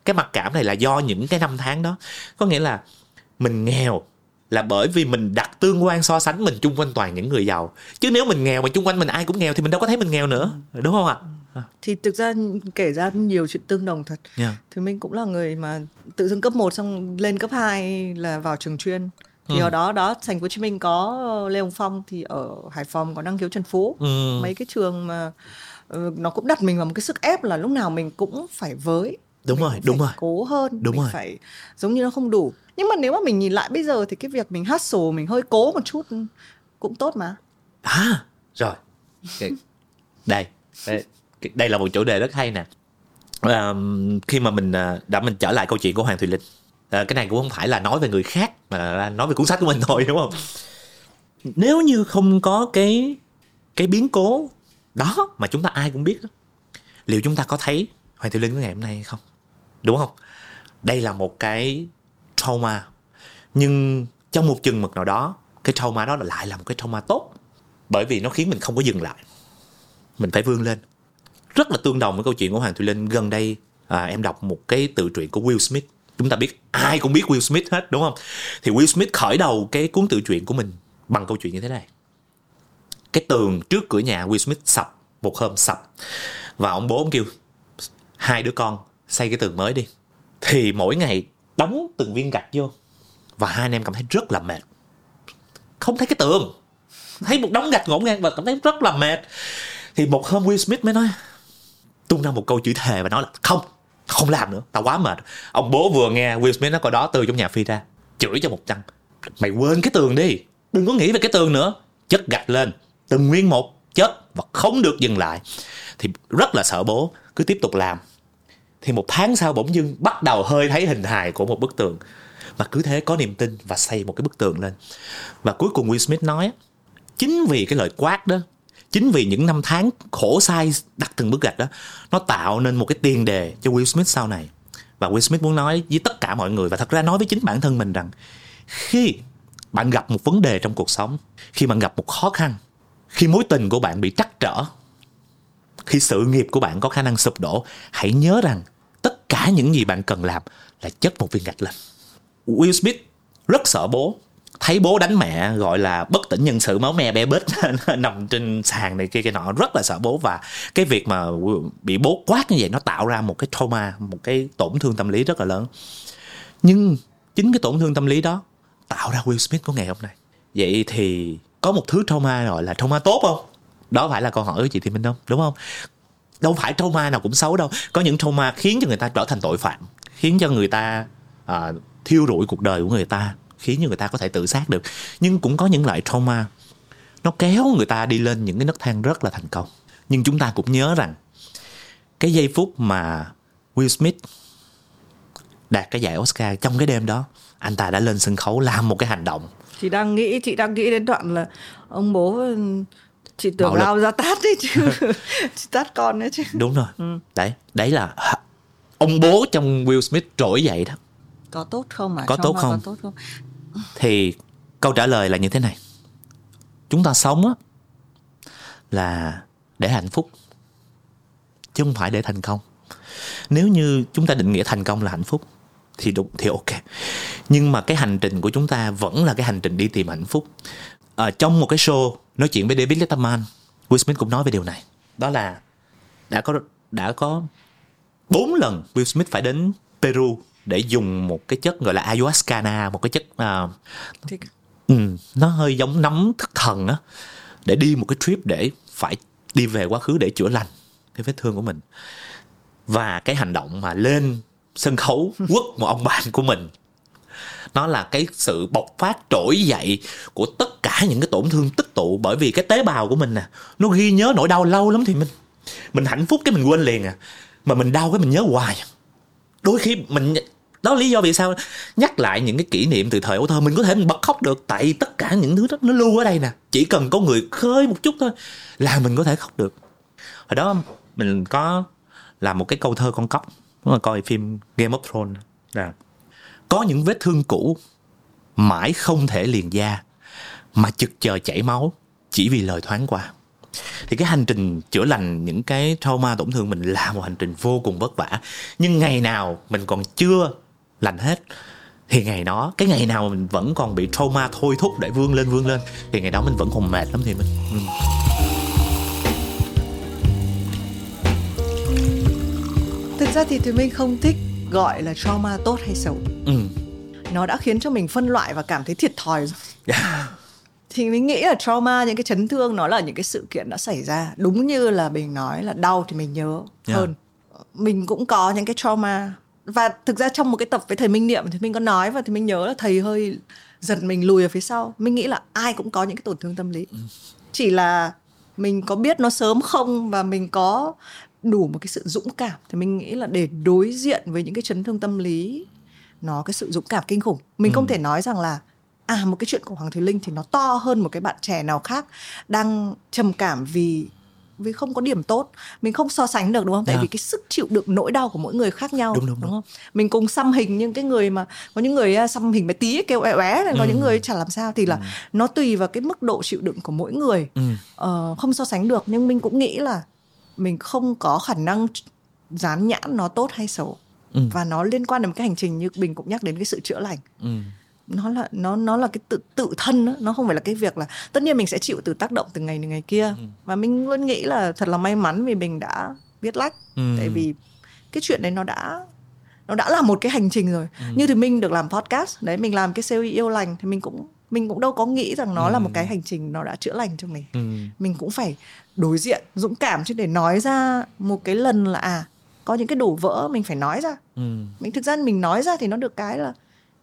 cái mặc cảm này là do những cái năm tháng đó. Có nghĩa là mình nghèo là bởi vì mình đặt tương quan so sánh mình chung quanh toàn những người giàu chứ nếu mình nghèo mà chung quanh mình ai cũng nghèo thì mình đâu có thấy mình nghèo nữa đúng không ạ à. thì thực ra kể ra nhiều chuyện tương đồng thật yeah. thì mình cũng là người mà tự dưng cấp 1 xong lên cấp 2 là vào trường chuyên thì ừ. ở đó đó thành phố Hồ Chí Minh có Lê Hồng Phong thì ở Hải Phòng có năng khiếu Trần Phú ừ. mấy cái trường mà uh, nó cũng đặt mình vào một cái sức ép là lúc nào mình cũng phải với đúng mình rồi đúng rồi. cố hơn đúng mình rồi. phải giống như nó không đủ. Nhưng mà nếu mà mình nhìn lại bây giờ thì cái việc mình hustle mình hơi cố một chút cũng tốt mà. À rồi. Đây đây, đây là một chủ đề rất hay nè. À, khi mà mình à, đã mình trở lại câu chuyện của hoàng thùy linh à, cái này cũng không phải là nói về người khác mà là nói về cuốn sách của mình thôi đúng không? Nếu như không có cái cái biến cố đó mà chúng ta ai cũng biết đó, liệu chúng ta có thấy hoàng thùy linh của ngày hôm nay hay không đúng không? Đây là một cái trauma. Nhưng trong một chừng mực nào đó cái trauma đó lại là một cái trauma tốt. Bởi vì nó khiến mình không có dừng lại. Mình phải vươn lên. Rất là tương đồng với câu chuyện của hoàng thùy linh gần đây. À, em đọc một cái tự truyện của will smith. Chúng ta biết ai cũng biết will smith hết đúng không? Thì will smith khởi đầu cái cuốn tự truyện của mình bằng câu chuyện như thế này. Cái tường trước cửa nhà will smith sập một hôm sập. Và ông bố ông kêu hai đứa con xây cái tường mới đi. Thì mỗi ngày đóng từng viên gạch vô. Và hai anh em cảm thấy rất là mệt. Không thấy cái tường. Thấy một đống gạch ngổn ngang và cảm thấy rất là mệt. Thì một hôm Will Smith mới nói tung ra một câu chữ thề và nói là không không làm nữa tao quá mệt. Ông bố vừa nghe Will Smith nó coi đó từ trong nhà phi ra chửi cho một trăng, mày quên cái tường đi đừng có nghĩ về cái tường nữa. Chất gạch lên từng nguyên một chất và không được dừng lại. Thì rất là sợ bố cứ tiếp tục làm thì một tháng sau bỗng dưng bắt đầu hơi thấy hình hài của một bức tường và cứ thế có niềm tin và xây một cái bức tường lên. Và cuối cùng Will Smith nói chính vì cái lời quát đó, chính vì những năm tháng khổ sai đặt từng bức gạch đó, nó tạo nên một cái tiền đề cho Will Smith sau này. Và Will Smith muốn nói với tất cả mọi người và thật ra nói với chính bản thân mình rằng, khi bạn gặp một vấn đề trong cuộc sống, khi bạn gặp một khó khăn, khi mối tình của bạn bị trắc trở khi sự nghiệp của bạn có khả năng sụp đổ, hãy nhớ rằng tất cả những gì bạn cần làm là chất một viên gạch lên. Will Smith rất sợ bố. Thấy bố đánh mẹ, gọi là bất tỉnh nhân sự, máu me bé bết, nằm trên sàn này kia kia nọ, rất là sợ bố. Và cái việc mà bị bố quát như vậy, nó tạo ra một cái trauma, một cái tổn thương tâm lý rất là lớn. Nhưng chính cái tổn thương tâm lý đó tạo ra Will Smith của ngày hôm nay. Vậy thì có một thứ trauma gọi là trauma tốt không? Đó phải là câu hỏi của chị Thị Minh không đúng không? Đâu phải trauma nào cũng xấu đâu. Có những trauma khiến cho người ta trở thành tội phạm khiến cho người ta à, thiêu rụi cuộc đời của người ta khiến cho người ta có thể tự sát được. Nhưng cũng có những loại trauma nó kéo người ta đi lên những cái nấc thang rất là thành công. Nhưng chúng ta cũng nhớ rằng cái giây phút mà Will Smith đạt cái giải Oscar trong cái đêm đó anh ta đã lên sân khấu làm một cái hành động. Chị đang nghĩ chị đang nghĩ đến đoạn là ông bố chị tưởng lao ra tát đấy chứ. Chị tát con đấy chứ. Đúng rồi. Ừ. đấy đấy là ông bố trong Will Smith trỗi dậy đó. Có tốt không mà có tốt không? có tốt không? Thì câu trả lời là như thế này. Chúng ta sống á là để hạnh phúc chứ không phải để thành công. Nếu như chúng ta định nghĩa thành công là hạnh phúc thì đúng thì ok. Nhưng mà cái hành trình của chúng ta vẫn là cái hành trình đi tìm hạnh phúc. À, trong một cái show nói chuyện với David Letterman Will Smith cũng nói về điều này. Đó là đã có đã có bốn lần Will Smith phải đến Peru để dùng một cái chất gọi là ayahuasca một cái chất uh, ừ, nó hơi giống nấm thức thần á để đi một cái trip để phải đi về quá khứ để chữa lành cái vết thương của mình. Và cái hành động mà lên sân khấu quất một ông bạn của mình nó là cái sự bộc phát, trỗi dậy của tất cả những cái tổn thương tích tụ bởi vì cái tế bào của mình nè. Nó ghi nhớ nỗi đau lâu lắm thì mình mình hạnh phúc cái mình quên liền à. Mà mình đau cái mình nhớ hoài. Đôi khi mình đó lý do vì sao nhắc lại những cái kỷ niệm từ thời ấu thơ, mình có thể mình bật khóc được, tại tất cả những thứ đó nó lưu ở đây nè. Chỉ cần có người khơi một chút thôi là mình có thể khóc được. Hồi đó mình có làm một cái câu thơ con cóc, đúng mà coi phim Game of Thrones là có những vết thương cũ mãi không thể liền da, mà chực chờ chảy máu chỉ vì lời thoáng qua. Thì cái hành trình chữa lành những cái trauma tổn thương mình là một hành trình vô cùng vất vả. Nhưng ngày nào mình còn chưa lành hết, thì ngày đó, cái ngày nào mình vẫn còn bị trauma thôi thúc để vươn lên vươn lên, thì ngày đó mình vẫn còn mệt lắm thì mình thực ra thì tụi mình không thích gọi là trauma tốt hay xấu ừ. nó đã khiến cho mình phân loại và cảm thấy thiệt thòi rồi yeah. thì mình nghĩ là trauma những cái chấn thương nó là những cái sự kiện đã xảy ra đúng như là mình nói là đau thì mình nhớ yeah. hơn mình cũng có những cái trauma và thực ra trong một cái tập với thầy Minh Niệm thì mình có nói và thì mình nhớ là thầy hơi giật mình lùi ở phía sau mình nghĩ là ai cũng có những cái tổn thương tâm lý ừ. chỉ là mình có biết nó sớm không và mình có đủ một cái sự dũng cảm thì mình nghĩ là để đối diện với những cái chấn thương tâm lý nó cái sự dũng cảm kinh khủng mình ừ. không thể nói rằng là à một cái chuyện của hoàng thùy linh thì nó to hơn một cái bạn trẻ nào khác đang trầm cảm vì vì không có điểm tốt mình không so sánh được đúng không tại yeah. Dạ. vì cái sức chịu đựng nỗi đau của mỗi người khác nhau đúng, đúng, đúng. đúng không mình cùng xăm hình những cái người mà có những người à, xăm hình bé tí kêu é é có ừ. những người chả làm sao thì là ừ. nó tùy vào cái mức độ chịu đựng của mỗi người ừ. uh, không so sánh được nhưng mình cũng nghĩ là mình không có khả năng dán nhãn nó tốt hay xấu ừ. và nó liên quan đến một cái hành trình như mình cũng nhắc đến cái sự chữa lành ừ nó là nó nó là cái tự tự thân đó. nó không phải là cái việc là tất nhiên mình sẽ chịu từ tác động từ ngày đến ngày kia ừ. và mình luôn nghĩ là thật là may mắn vì mình đã viết lách ừ. tại vì cái chuyện đấy nó đã nó đã là một cái hành trình rồi ừ. như thì mình được làm podcast đấy mình làm cái series yêu lành thì mình cũng mình cũng đâu có nghĩ rằng nó ừ. là một cái hành trình nó đã chữa lành cho mình ừ. mình cũng phải đối diện dũng cảm chứ để nói ra một cái lần là à có những cái đổ vỡ mình phải nói ra ừ. mình thực ra mình nói ra thì nó được cái là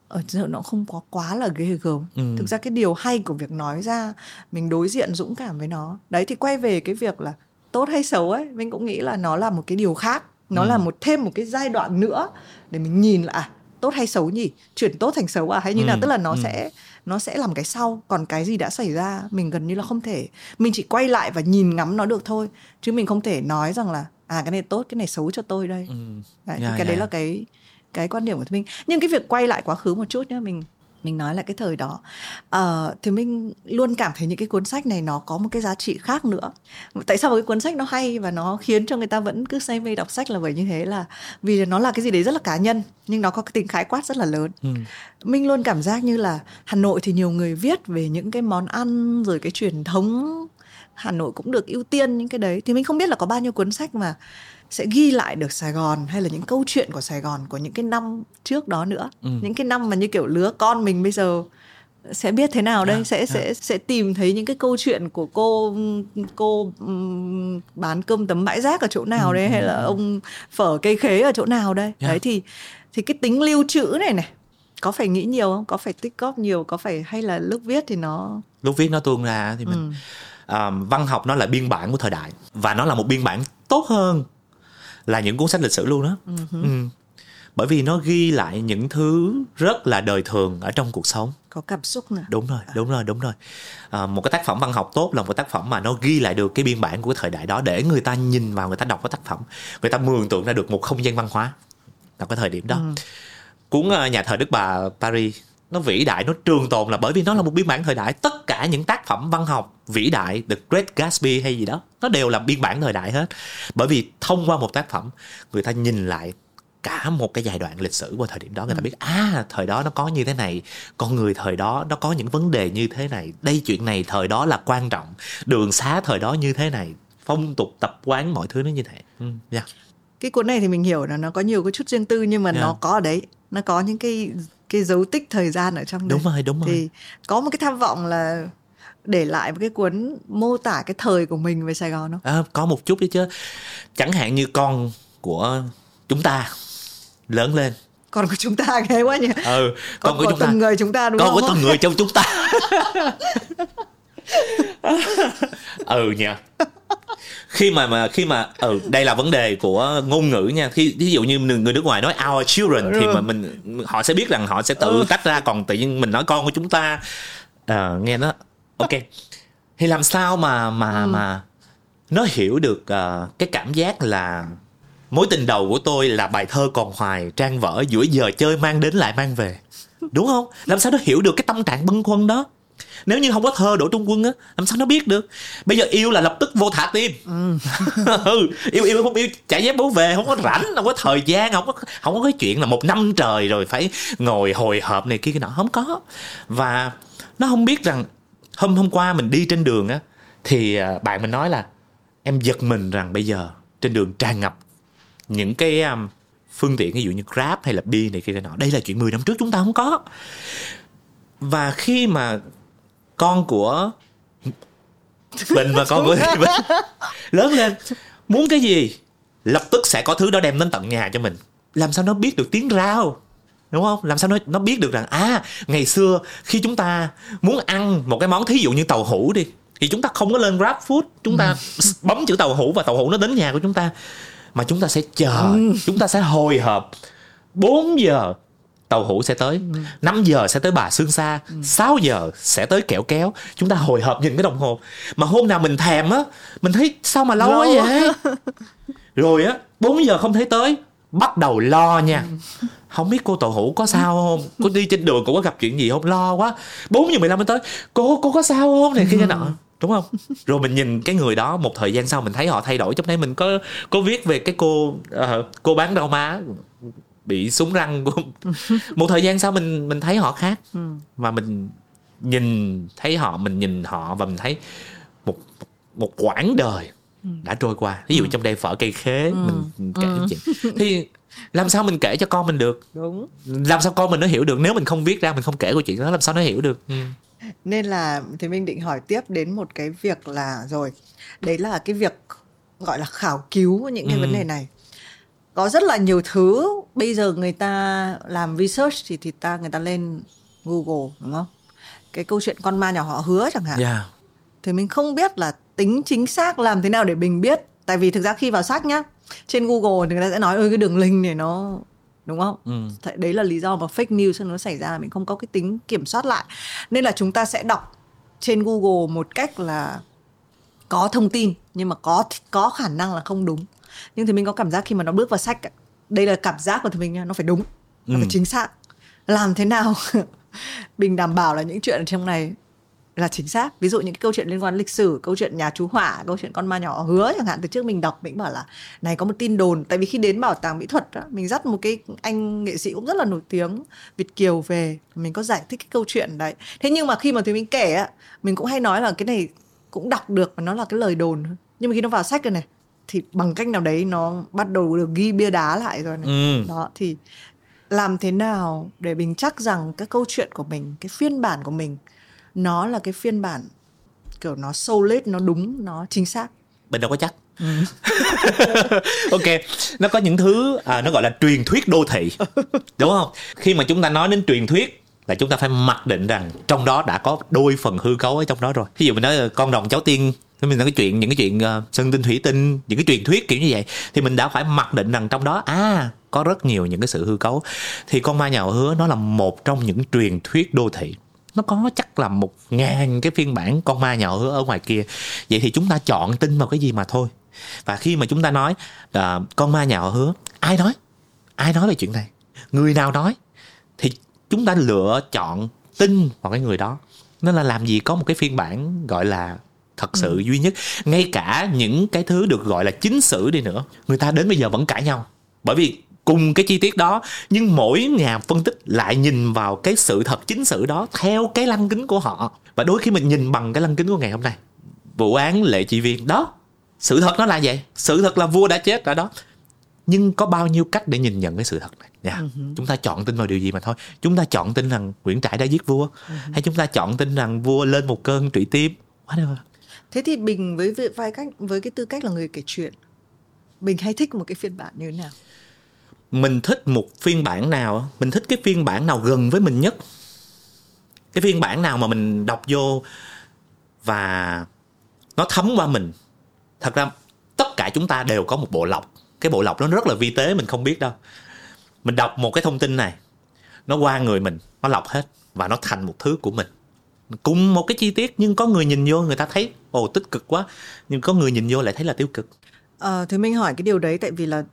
ở giờ nó không có quá là ghê gớm ừ. thực ra cái điều hay của việc nói ra mình đối diện dũng cảm với nó đấy thì quay về cái việc là tốt hay xấu ấy mình cũng nghĩ là nó là một cái điều khác nó ừ. là một thêm một cái giai đoạn nữa để mình nhìn là à, tốt hay xấu nhỉ chuyển tốt thành xấu à hay như ừ. nào tức là nó ừ. sẽ nó sẽ làm cái sau còn cái gì đã xảy ra mình gần như là không thể mình chỉ quay lại và nhìn ngắm nó được thôi chứ mình không thể nói rằng là à cái này tốt cái này xấu cho tôi đây ừ. đấy, yeah, cái yeah. đấy là cái cái quan điểm của mình nhưng cái việc quay lại quá khứ một chút nhé mình mình nói lại cái thời đó. Uh, thì mình luôn cảm thấy những cái cuốn sách này nó có một cái giá trị khác nữa. Tại sao cái cuốn sách nó hay và nó khiến cho người ta vẫn cứ say mê đọc sách là bởi như thế là vì nó là cái gì đấy rất là cá nhân nhưng nó có cái tính khái quát rất là lớn. Ừ. mình luôn cảm giác như là hà nội thì nhiều người viết về những cái món ăn rồi cái truyền thống hà nội cũng được ưu tiên những cái đấy thì mình không biết là có bao nhiêu cuốn sách mà sẽ ghi lại được Sài Gòn hay là những câu chuyện của Sài Gòn của những cái năm trước đó nữa ừ. những cái năm mà như kiểu lứa con mình bây giờ sẽ biết thế nào đây à, sẽ à. sẽ sẽ tìm thấy những cái câu chuyện của cô cô um, bán cơm tấm bãi rác ở chỗ nào ừ, đây hay là ừ. ông phở cây khế ở chỗ nào đây yeah. đấy thì thì cái tính lưu trữ này này có phải nghĩ nhiều không có phải tích góp nhiều có phải hay là lúc viết thì nó lúc viết nó tuôn ra thì mình ừ. Um, văn học nó là biên bản của thời đại và nó là một biên bản tốt hơn là những cuốn sách lịch sử luôn đó. Uh-huh. ừ. bởi vì nó ghi lại những thứ rất là đời thường ở trong cuộc sống. Có cảm xúc nữa. Đúng rồi đúng rồi đúng rồi. À, một cái tác phẩm văn học tốt là một tác phẩm mà nó ghi lại được cái biên bản của cái thời đại đó để người ta nhìn vào người ta đọc cái tác phẩm. Người ta mường tượng ra được một không gian văn hóa vào cái thời điểm đó. Ừ. cuốn uh, nhà thờ đức bà paris nó vĩ đại nó trường tồn là bởi vì nó là một biên bản thời đại. Tất cả những tác phẩm văn học vĩ đại The Great Gatsby hay gì đó nó đều là biên bản thời đại hết. Bởi vì thông qua một tác phẩm người ta nhìn lại cả một cái giai đoạn lịch sử của thời điểm đó. Người ta ừ. biết à thời đó nó có như thế này con người thời đó nó có những vấn đề như thế này. Đây chuyện này thời đó là quan trọng. Đường xá thời đó như thế này phong tục tập quán mọi thứ nó như thế. Ừ, yeah. cái cuốn này thì mình hiểu là nó có nhiều cái chút riêng tư nhưng mà yeah. nó có ở đấy nó có những cái cái dấu tích thời gian ở trong đấy. đúng rồi đúng rồi. thì có một cái tham vọng là để lại một cái cuốn mô tả cái thời của mình về Sài Gòn không? À, có một chút đấy chứ. Chẳng hạn như con của chúng ta lớn lên. Con của chúng ta ghê quá nhỉ? Ừ con, con của, của chúng từng ta người chúng ta đúng con không? con của từng người trong chúng ta. Ừ nha khi mà mà khi mà ừ đây là vấn đề của ngôn ngữ nha. Khi ví dụ như người nước ngoài nói our children thì mà mình họ sẽ biết rằng họ sẽ tự ừ. tách ra còn tự nhiên mình nói con của chúng ta. Uh, nghe nó ok. Thì làm sao mà mà ừ. mà nó hiểu được uh, cái cảm giác là mối tình đầu của tôi là bài thơ còn hoài trang vỡ giữa giờ chơi mang đến lại mang về? Đúng không? Làm sao nó hiểu được cái tâm trạng bâng khuâng đó nếu như không có thơ đỗ trung quân á làm sao nó biết được? Bây giờ yêu là lập tức vô thả tim. Ừ. ừ yêu yêu không yêu chạy dép bố về không có rảnh không có thời gian không có không có cái chuyện là một năm trời rồi phải ngồi hồi hộp này kia cái nọ. Không có. Và nó không biết rằng hôm hôm qua mình đi trên đường á thì à, bạn mình nói là em giật mình rằng bây giờ trên đường tràn ngập những cái um, phương tiện ví dụ như grab hay là bi này kia cái nọ. Đây là chuyện 10 năm trước chúng ta không có. Và khi mà con của bình và con của bình. Lớn lên muốn cái gì lập tức sẽ có thứ đó đem đến tận nhà cho mình. Làm sao nó biết được tiếng rao? Đúng không? Làm sao nó nó biết được rằng à ngày xưa khi chúng ta muốn ăn một cái món thí dụ như tàu hũ đi thì chúng ta không có lên grab food chúng ta ừ. bấm chữ tàu hũ và tàu hũ nó đến nhà của chúng ta. Mà chúng ta sẽ chờ ừ. chúng ta sẽ hồi hộp. 4 giờ tàu hũ sẽ tới ừ. 5 giờ sẽ tới bà xương xa ừ. 6 giờ sẽ tới kẹo kéo. Chúng ta hồi hộp nhìn cái đồng hồ. Mà hôm nào mình thèm á mình thấy sao mà lâu, lâu. quá. Vậy rồi á 4 giờ không thấy tới bắt đầu lo nha. Ừ. không biết cô tàu hũ có sao không? Cô đi trên đường cô có gặp chuyện gì không? Lo quá. 4 giờ 15 mới tới. Cô cô có sao không? Này kia cái nọ đúng không? Rồi mình nhìn cái người đó một thời gian sau mình thấy họ thay đổi. Trong đấy mình có có viết về cái cô uh, cô bán rau má bị súng răng của một thời gian sau mình mình thấy họ khác ừ. và mình nhìn thấy họ mình nhìn họ và mình thấy một một quãng đời ừ. đã trôi qua ví dụ ừ. trong đây phở cây khế mình kể ừ. chuyện thì làm sao mình kể cho con mình được đúng làm sao con mình nó hiểu được nếu mình không viết ra mình không kể câu chuyện đó làm sao nó hiểu được ừ. nên là thì mình định hỏi tiếp đến một cái việc là rồi đấy là cái việc gọi là khảo cứu những cái ừ. vấn đề này có rất là nhiều thứ bây giờ người ta làm research thì thì ta người ta lên Google đúng không cái câu chuyện con ma nhỏ họ hứa chẳng hạn yeah. thì mình không biết là tính chính xác làm thế nào để mình biết tại vì thực ra khi vào sách nhá trên Google thì người ta sẽ nói ơi cái đường link này nó đúng không? Ừ. Đấy là lý do mà fake news nó xảy ra mình không có cái tính kiểm soát lại nên là chúng ta sẽ đọc trên Google một cách là có thông tin nhưng mà có có khả năng là không đúng nhưng thì mình có cảm giác khi mà nó bước vào sách đây là cảm giác của thì mình nó phải đúng nó ừ. phải chính xác. Làm thế nào mình đảm bảo là những chuyện ở trong này là chính xác? Ví dụ những cái câu chuyện liên quan lịch sử câu chuyện nhà chú hỏa câu chuyện con ma nhỏ hứa chẳng hạn từ trước mình đọc mình bảo là này có một tin đồn. Tại vì khi đến bảo tàng mỹ thuật đó, mình dắt một cái anh nghệ sĩ cũng rất là nổi tiếng việt kiều về mình có giải thích cái câu chuyện đấy. Thế nhưng mà khi mà thì mình kể á mình cũng hay nói là cái này cũng đọc được và nó là cái lời đồn. Nhưng mà khi nó vào sách rồi này thì bằng cách nào đấy nó bắt đầu được ghi bia đá lại rồi này. Ừ. đó thì làm thế nào để mình chắc rằng cái câu chuyện của mình cái phiên bản của mình nó là cái phiên bản kiểu nó solid nó đúng nó chính xác? Mình đâu có chắc. Ừ. ok nó có những thứ à, nó gọi là truyền thuyết đô thị đúng không? Khi mà chúng ta nói đến truyền thuyết là chúng ta phải mặc định rằng trong đó đã có đôi phần hư cấu ở trong đó rồi. Ví dụ mình nói con đồng cháu tiên mình nói cái chuyện những cái chuyện uh, sơn tinh thủy tinh những cái truyền thuyết kiểu như vậy thì mình đã phải mặc định rằng trong đó à có rất nhiều những cái sự hư cấu. Thì con ma nhà hứa nó là một trong những truyền thuyết đô thị. Nó có chắc là một ngàn cái phiên bản con ma nhỏ ở ngoài kia. Vậy thì chúng ta chọn tin vào cái gì mà thôi. Và khi mà chúng ta nói uh, con ma nhà hứa ai nói? Ai nói về chuyện này? Người nào nói? Thì chúng ta lựa chọn tin vào cái người đó. Nên là làm gì có một cái phiên bản gọi là thật sự ừ. duy nhất. Ngay cả những cái thứ được gọi là chính sử đi nữa người ta đến bây giờ vẫn cãi nhau. Bởi vì cùng cái chi tiết đó nhưng mỗi nhà phân tích lại nhìn vào cái sự thật chính sự đó theo cái lăng kính của họ. Và đôi khi mình nhìn bằng cái lăng kính của ngày hôm nay. Vụ án lệ chị viên đó sự thật nó là vậy. Sự thật là vua đã chết ở đó. Nhưng có bao nhiêu cách để nhìn nhận cái sự thật này? Yeah. uh-huh. chúng ta chọn tin vào điều gì mà thôi. Chúng ta chọn tin rằng nguyễn trãi đã giết vua. Uh-huh. hay chúng ta chọn tin rằng vua lên một cơn trụy tim whatever thế thì bình với vai cách với cái tư cách là người kể chuyện, bình hay thích một cái phiên bản như thế nào? Mình thích một phiên bản nào mình thích cái phiên bản nào gần với mình nhất? Cái phiên bản nào mà mình đọc vô và nó thấm qua mình? Thật ra, tất cả chúng ta đều có một bộ lọc. Cái bộ lọc nó rất là vi tế, mình không biết đâu. Mình đọc một cái thông tin này, nó qua người mình, nó lọc hết và nó thành một thứ của mình cùng một cái chi tiết nhưng có người nhìn vô người ta thấy ồ tích cực quá. Nhưng có người nhìn vô lại thấy là tiêu cực. À, thì mình hỏi cái điều đấy tại vì là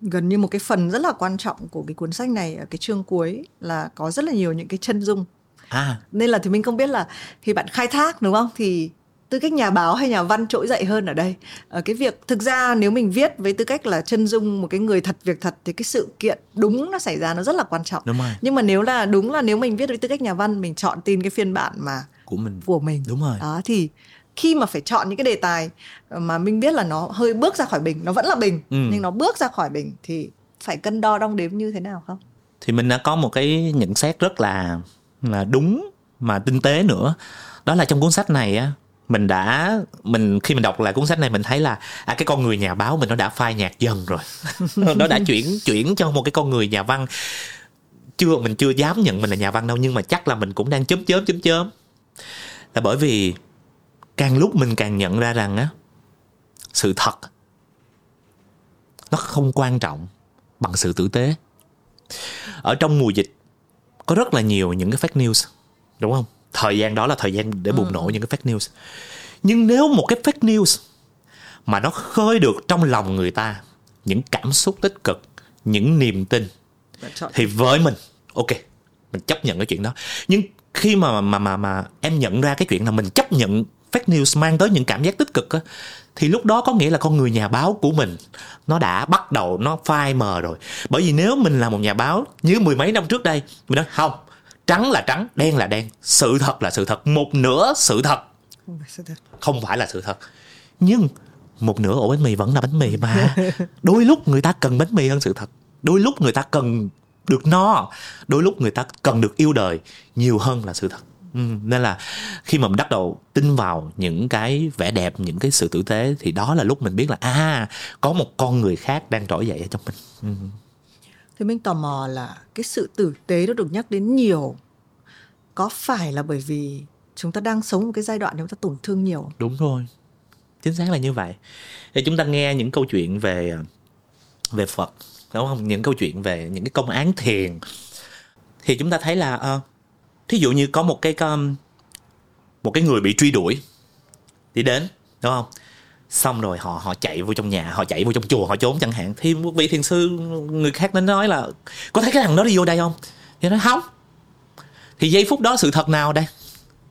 gần như một cái phần rất là quan trọng của cái cuốn sách này ở cái chương cuối là có rất là nhiều những cái chân dung. À. nên là thì mình không biết là khi bạn khai thác đúng không? Thì tư cách nhà báo hay nhà văn trỗi dậy hơn ở đây? Ở cái việc thực ra nếu mình viết với tư cách là chân dung một cái người thật việc thật thì cái sự kiện đúng nó xảy ra nó rất là quan trọng. Đúng rồi. nhưng mà nếu là đúng là nếu mình viết với tư cách nhà văn mình chọn tin cái phiên bản mà của mình. Của mình. Đúng rồi. Đó thì khi mà phải chọn những cái đề tài mà mình biết là nó hơi bước ra khỏi bình nó vẫn là bình ừ. nhưng nó bước ra khỏi bình thì phải cân đo đong đếm như thế nào không? Thì mình đã có một cái nhận xét rất là là đúng mà tinh tế nữa. Đó là trong cuốn sách này á mình đã, mình, khi mình đọc lại cuốn sách này, mình thấy là à cái con người nhà báo mình nó đã phai nhạt dần rồi. Nó đã chuyển chuyển cho một cái con người nhà văn. Chưa, mình chưa dám nhận mình là nhà văn đâu, nhưng mà chắc là mình cũng đang chớm chớm chớm chớm là bởi vì càng lúc mình càng nhận ra rằng á, sự thật nó không quan trọng bằng sự tử tế. Ở trong mùa dịch có rất là nhiều những cái fake news, đúng không? Thời gian đó là thời gian để bùng nổ ừ. những cái fake news. Nhưng nếu một cái fake news mà nó khơi được trong lòng người ta những cảm xúc tích cực những niềm tin thì với mình ok mình chấp nhận cái chuyện đó. Nhưng khi mà mà mà mà em nhận ra cái chuyện là mình chấp nhận fake news mang tới những cảm giác tích cực á thì lúc đó có nghĩa là con người nhà báo của mình nó đã bắt đầu nó phai mờ rồi. Bởi vì nếu mình là một nhà báo như mười mấy năm trước đây mình nói không trắng là trắng đen là đen. Sự thật là sự thật. Một nửa sự thật. Không phải là sự thật. Nhưng một nửa ổ bánh mì vẫn là bánh mì mà. Đôi lúc người ta cần bánh mì hơn sự thật. Đôi lúc người ta cần được no. Đôi lúc người ta cần được yêu đời nhiều hơn là sự thật. Ừ, nên là khi mà mình bắt đầu tin vào những cái vẻ đẹp những cái sự tử tế thì đó là lúc mình biết là à có một con người khác đang trỗi dậy ở trong mình. Ừ thế mình tò mò là cái sự tử tế nó được nhắc đến nhiều có phải là bởi vì chúng ta đang sống một cái giai đoạn chúng ta tổn thương nhiều? Đúng thôi chính xác là như vậy. Thì chúng ta nghe những câu chuyện về về phật đúng không? Những câu chuyện về những cái công án thiền. Thì chúng ta thấy là uh, thí dụ như có một cái um, một cái người bị truy đuổi đi đến đúng không? Xong rồi họ họ chạy vô trong nhà, họ chạy vô trong chùa, họ trốn chẳng hạn. Thì một vị thiền sư, người khác đến nói là, có thấy cái thằng đó đi vô đây không? Thì nói, không. Thì giây phút đó sự thật nào đây?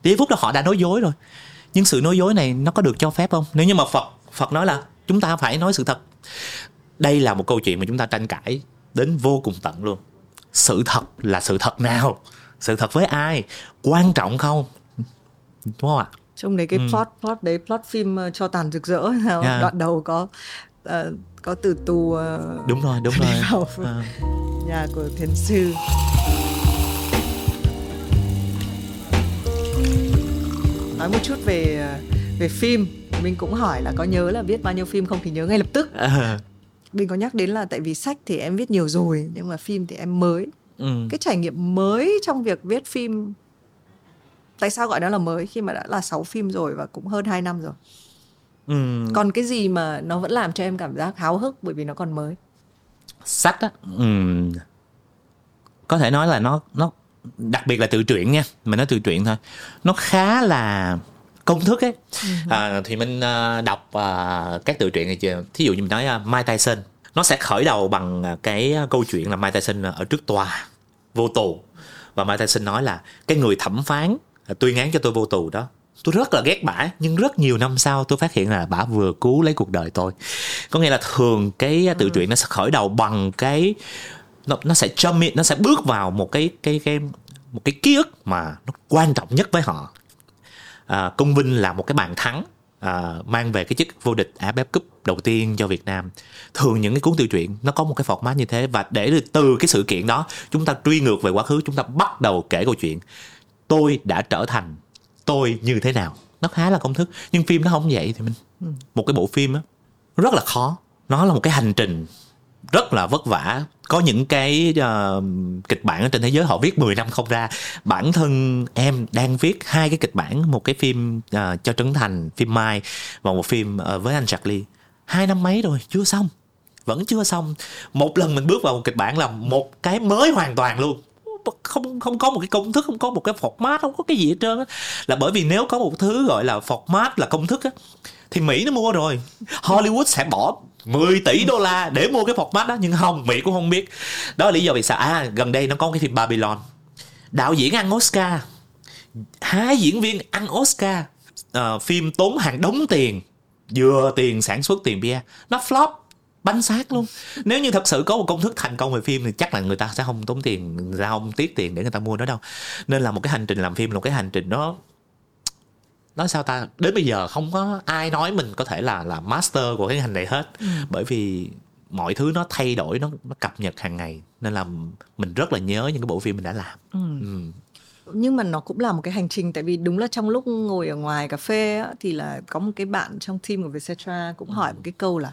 Giây phút đó họ đã nói dối rồi. Nhưng sự nói dối này nó có được cho phép không? Nếu như mà phật phật nói là chúng ta phải nói sự thật. Đây là một câu chuyện mà chúng ta tranh cãi đến vô cùng tận luôn. Sự thật là sự thật nào? Sự thật với ai? Quan trọng không? Đúng không ạ? Trong đấy cái ừ. plot plot đấy plot phim uh, cho tàn rực rỡ yeah. đoạn đầu có uh, có từ tù uh, đúng rồi đúng rồi vào à. nhà của thiền sư nói một chút về về phim mình cũng hỏi là có nhớ là viết bao nhiêu phim không thì nhớ ngay lập tức à. mình có nhắc đến là tại vì sách thì em viết nhiều rồi nhưng mà phim thì em mới ừ. cái trải nghiệm mới trong việc viết phim tại sao gọi nó là mới khi mà đã là 6 phim rồi và cũng hơn 2 năm rồi? Ừ. còn cái gì mà nó vẫn làm cho em cảm giác háo hức bởi vì nó còn mới? Sách á ừ. có thể nói là nó nó đặc biệt là tự truyện nha mình nói tự truyện thôi. Nó khá là công thức ấy. Ừ. à, thì mình uh, đọc uh, các tự truyện này chưa thí dụ như mình nói uh, Mike Tyson nó sẽ khởi đầu bằng cái câu chuyện là Mike Tyson ở trước tòa vô tù. Và Mike Tyson nói là cái người thẩm phán tuyên án cho tôi vô tù đó. Tôi rất là ghét bả nhưng rất nhiều năm sau tôi phát hiện là bả vừa cứu lấy cuộc đời tôi. Có nghĩa là thường cái tự truyện nó sẽ khởi đầu bằng cái nó, nó sẽ cho nó sẽ bước vào một cái cái cái một cái ký ức mà nó quan trọng nhất với họ. À, công vinh là một cái bàn thắng à, mang về cái chức vô địch AFF Cup đầu tiên cho Việt Nam. Thường những cái cuốn tự truyện nó có một cái format như thế và để từ cái sự kiện đó chúng ta truy ngược về quá khứ chúng ta bắt đầu kể câu chuyện tôi đã trở thành tôi như thế nào? Nó khá là công thức nhưng phim nó không vậy thì mình một cái bộ phim á rất là khó. Nó là một cái hành trình rất là vất vả. Có những cái uh, kịch bản ở trên thế giới họ viết 10 năm không ra. Bản thân em đang viết hai cái kịch bản một cái phim uh, cho trấn thành phim mai và một phim uh, với anh Charlie. Hai năm mấy rồi chưa xong. Vẫn chưa xong. Một lần mình bước vào một kịch bản là một cái mới hoàn toàn luôn không không có một cái công thức không có một cái format không có cái gì hết trơn á. Là bởi vì nếu có một thứ gọi là format là công thức á thì mỹ nó mua rồi. Hollywood sẽ bỏ 10 tỷ đô la để mua cái format đó nhưng không mỹ cũng không biết. Đó là lý do vì sao à gần đây nó có cái phim babylon. Đạo diễn ăn oscar. Hai diễn viên ăn oscar. Uh, phim tốn hàng đống tiền vừa tiền sản xuất tiền bia. Nó flop bánh xác luôn. Nếu như thật sự có một công thức thành công về phim thì chắc là người ta sẽ không tốn tiền người ta không tiếc tiền để người ta mua nó đâu. Nên là một cái hành trình làm phim là một cái hành trình đó nói sao ta? Đến bây giờ không có ai nói mình có thể là là master của cái ngành này hết. Ừ. bởi vì mọi thứ nó thay đổi nó, nó cập nhật hàng ngày. Nên là mình rất là nhớ những cái bộ phim mình đã làm. Ừ. Ừ. nhưng mà nó cũng là một cái hành trình tại vì đúng là trong lúc ngồi ở ngoài cà phê á, thì là có một cái bạn trong team của Vietcetera cũng hỏi một cái câu là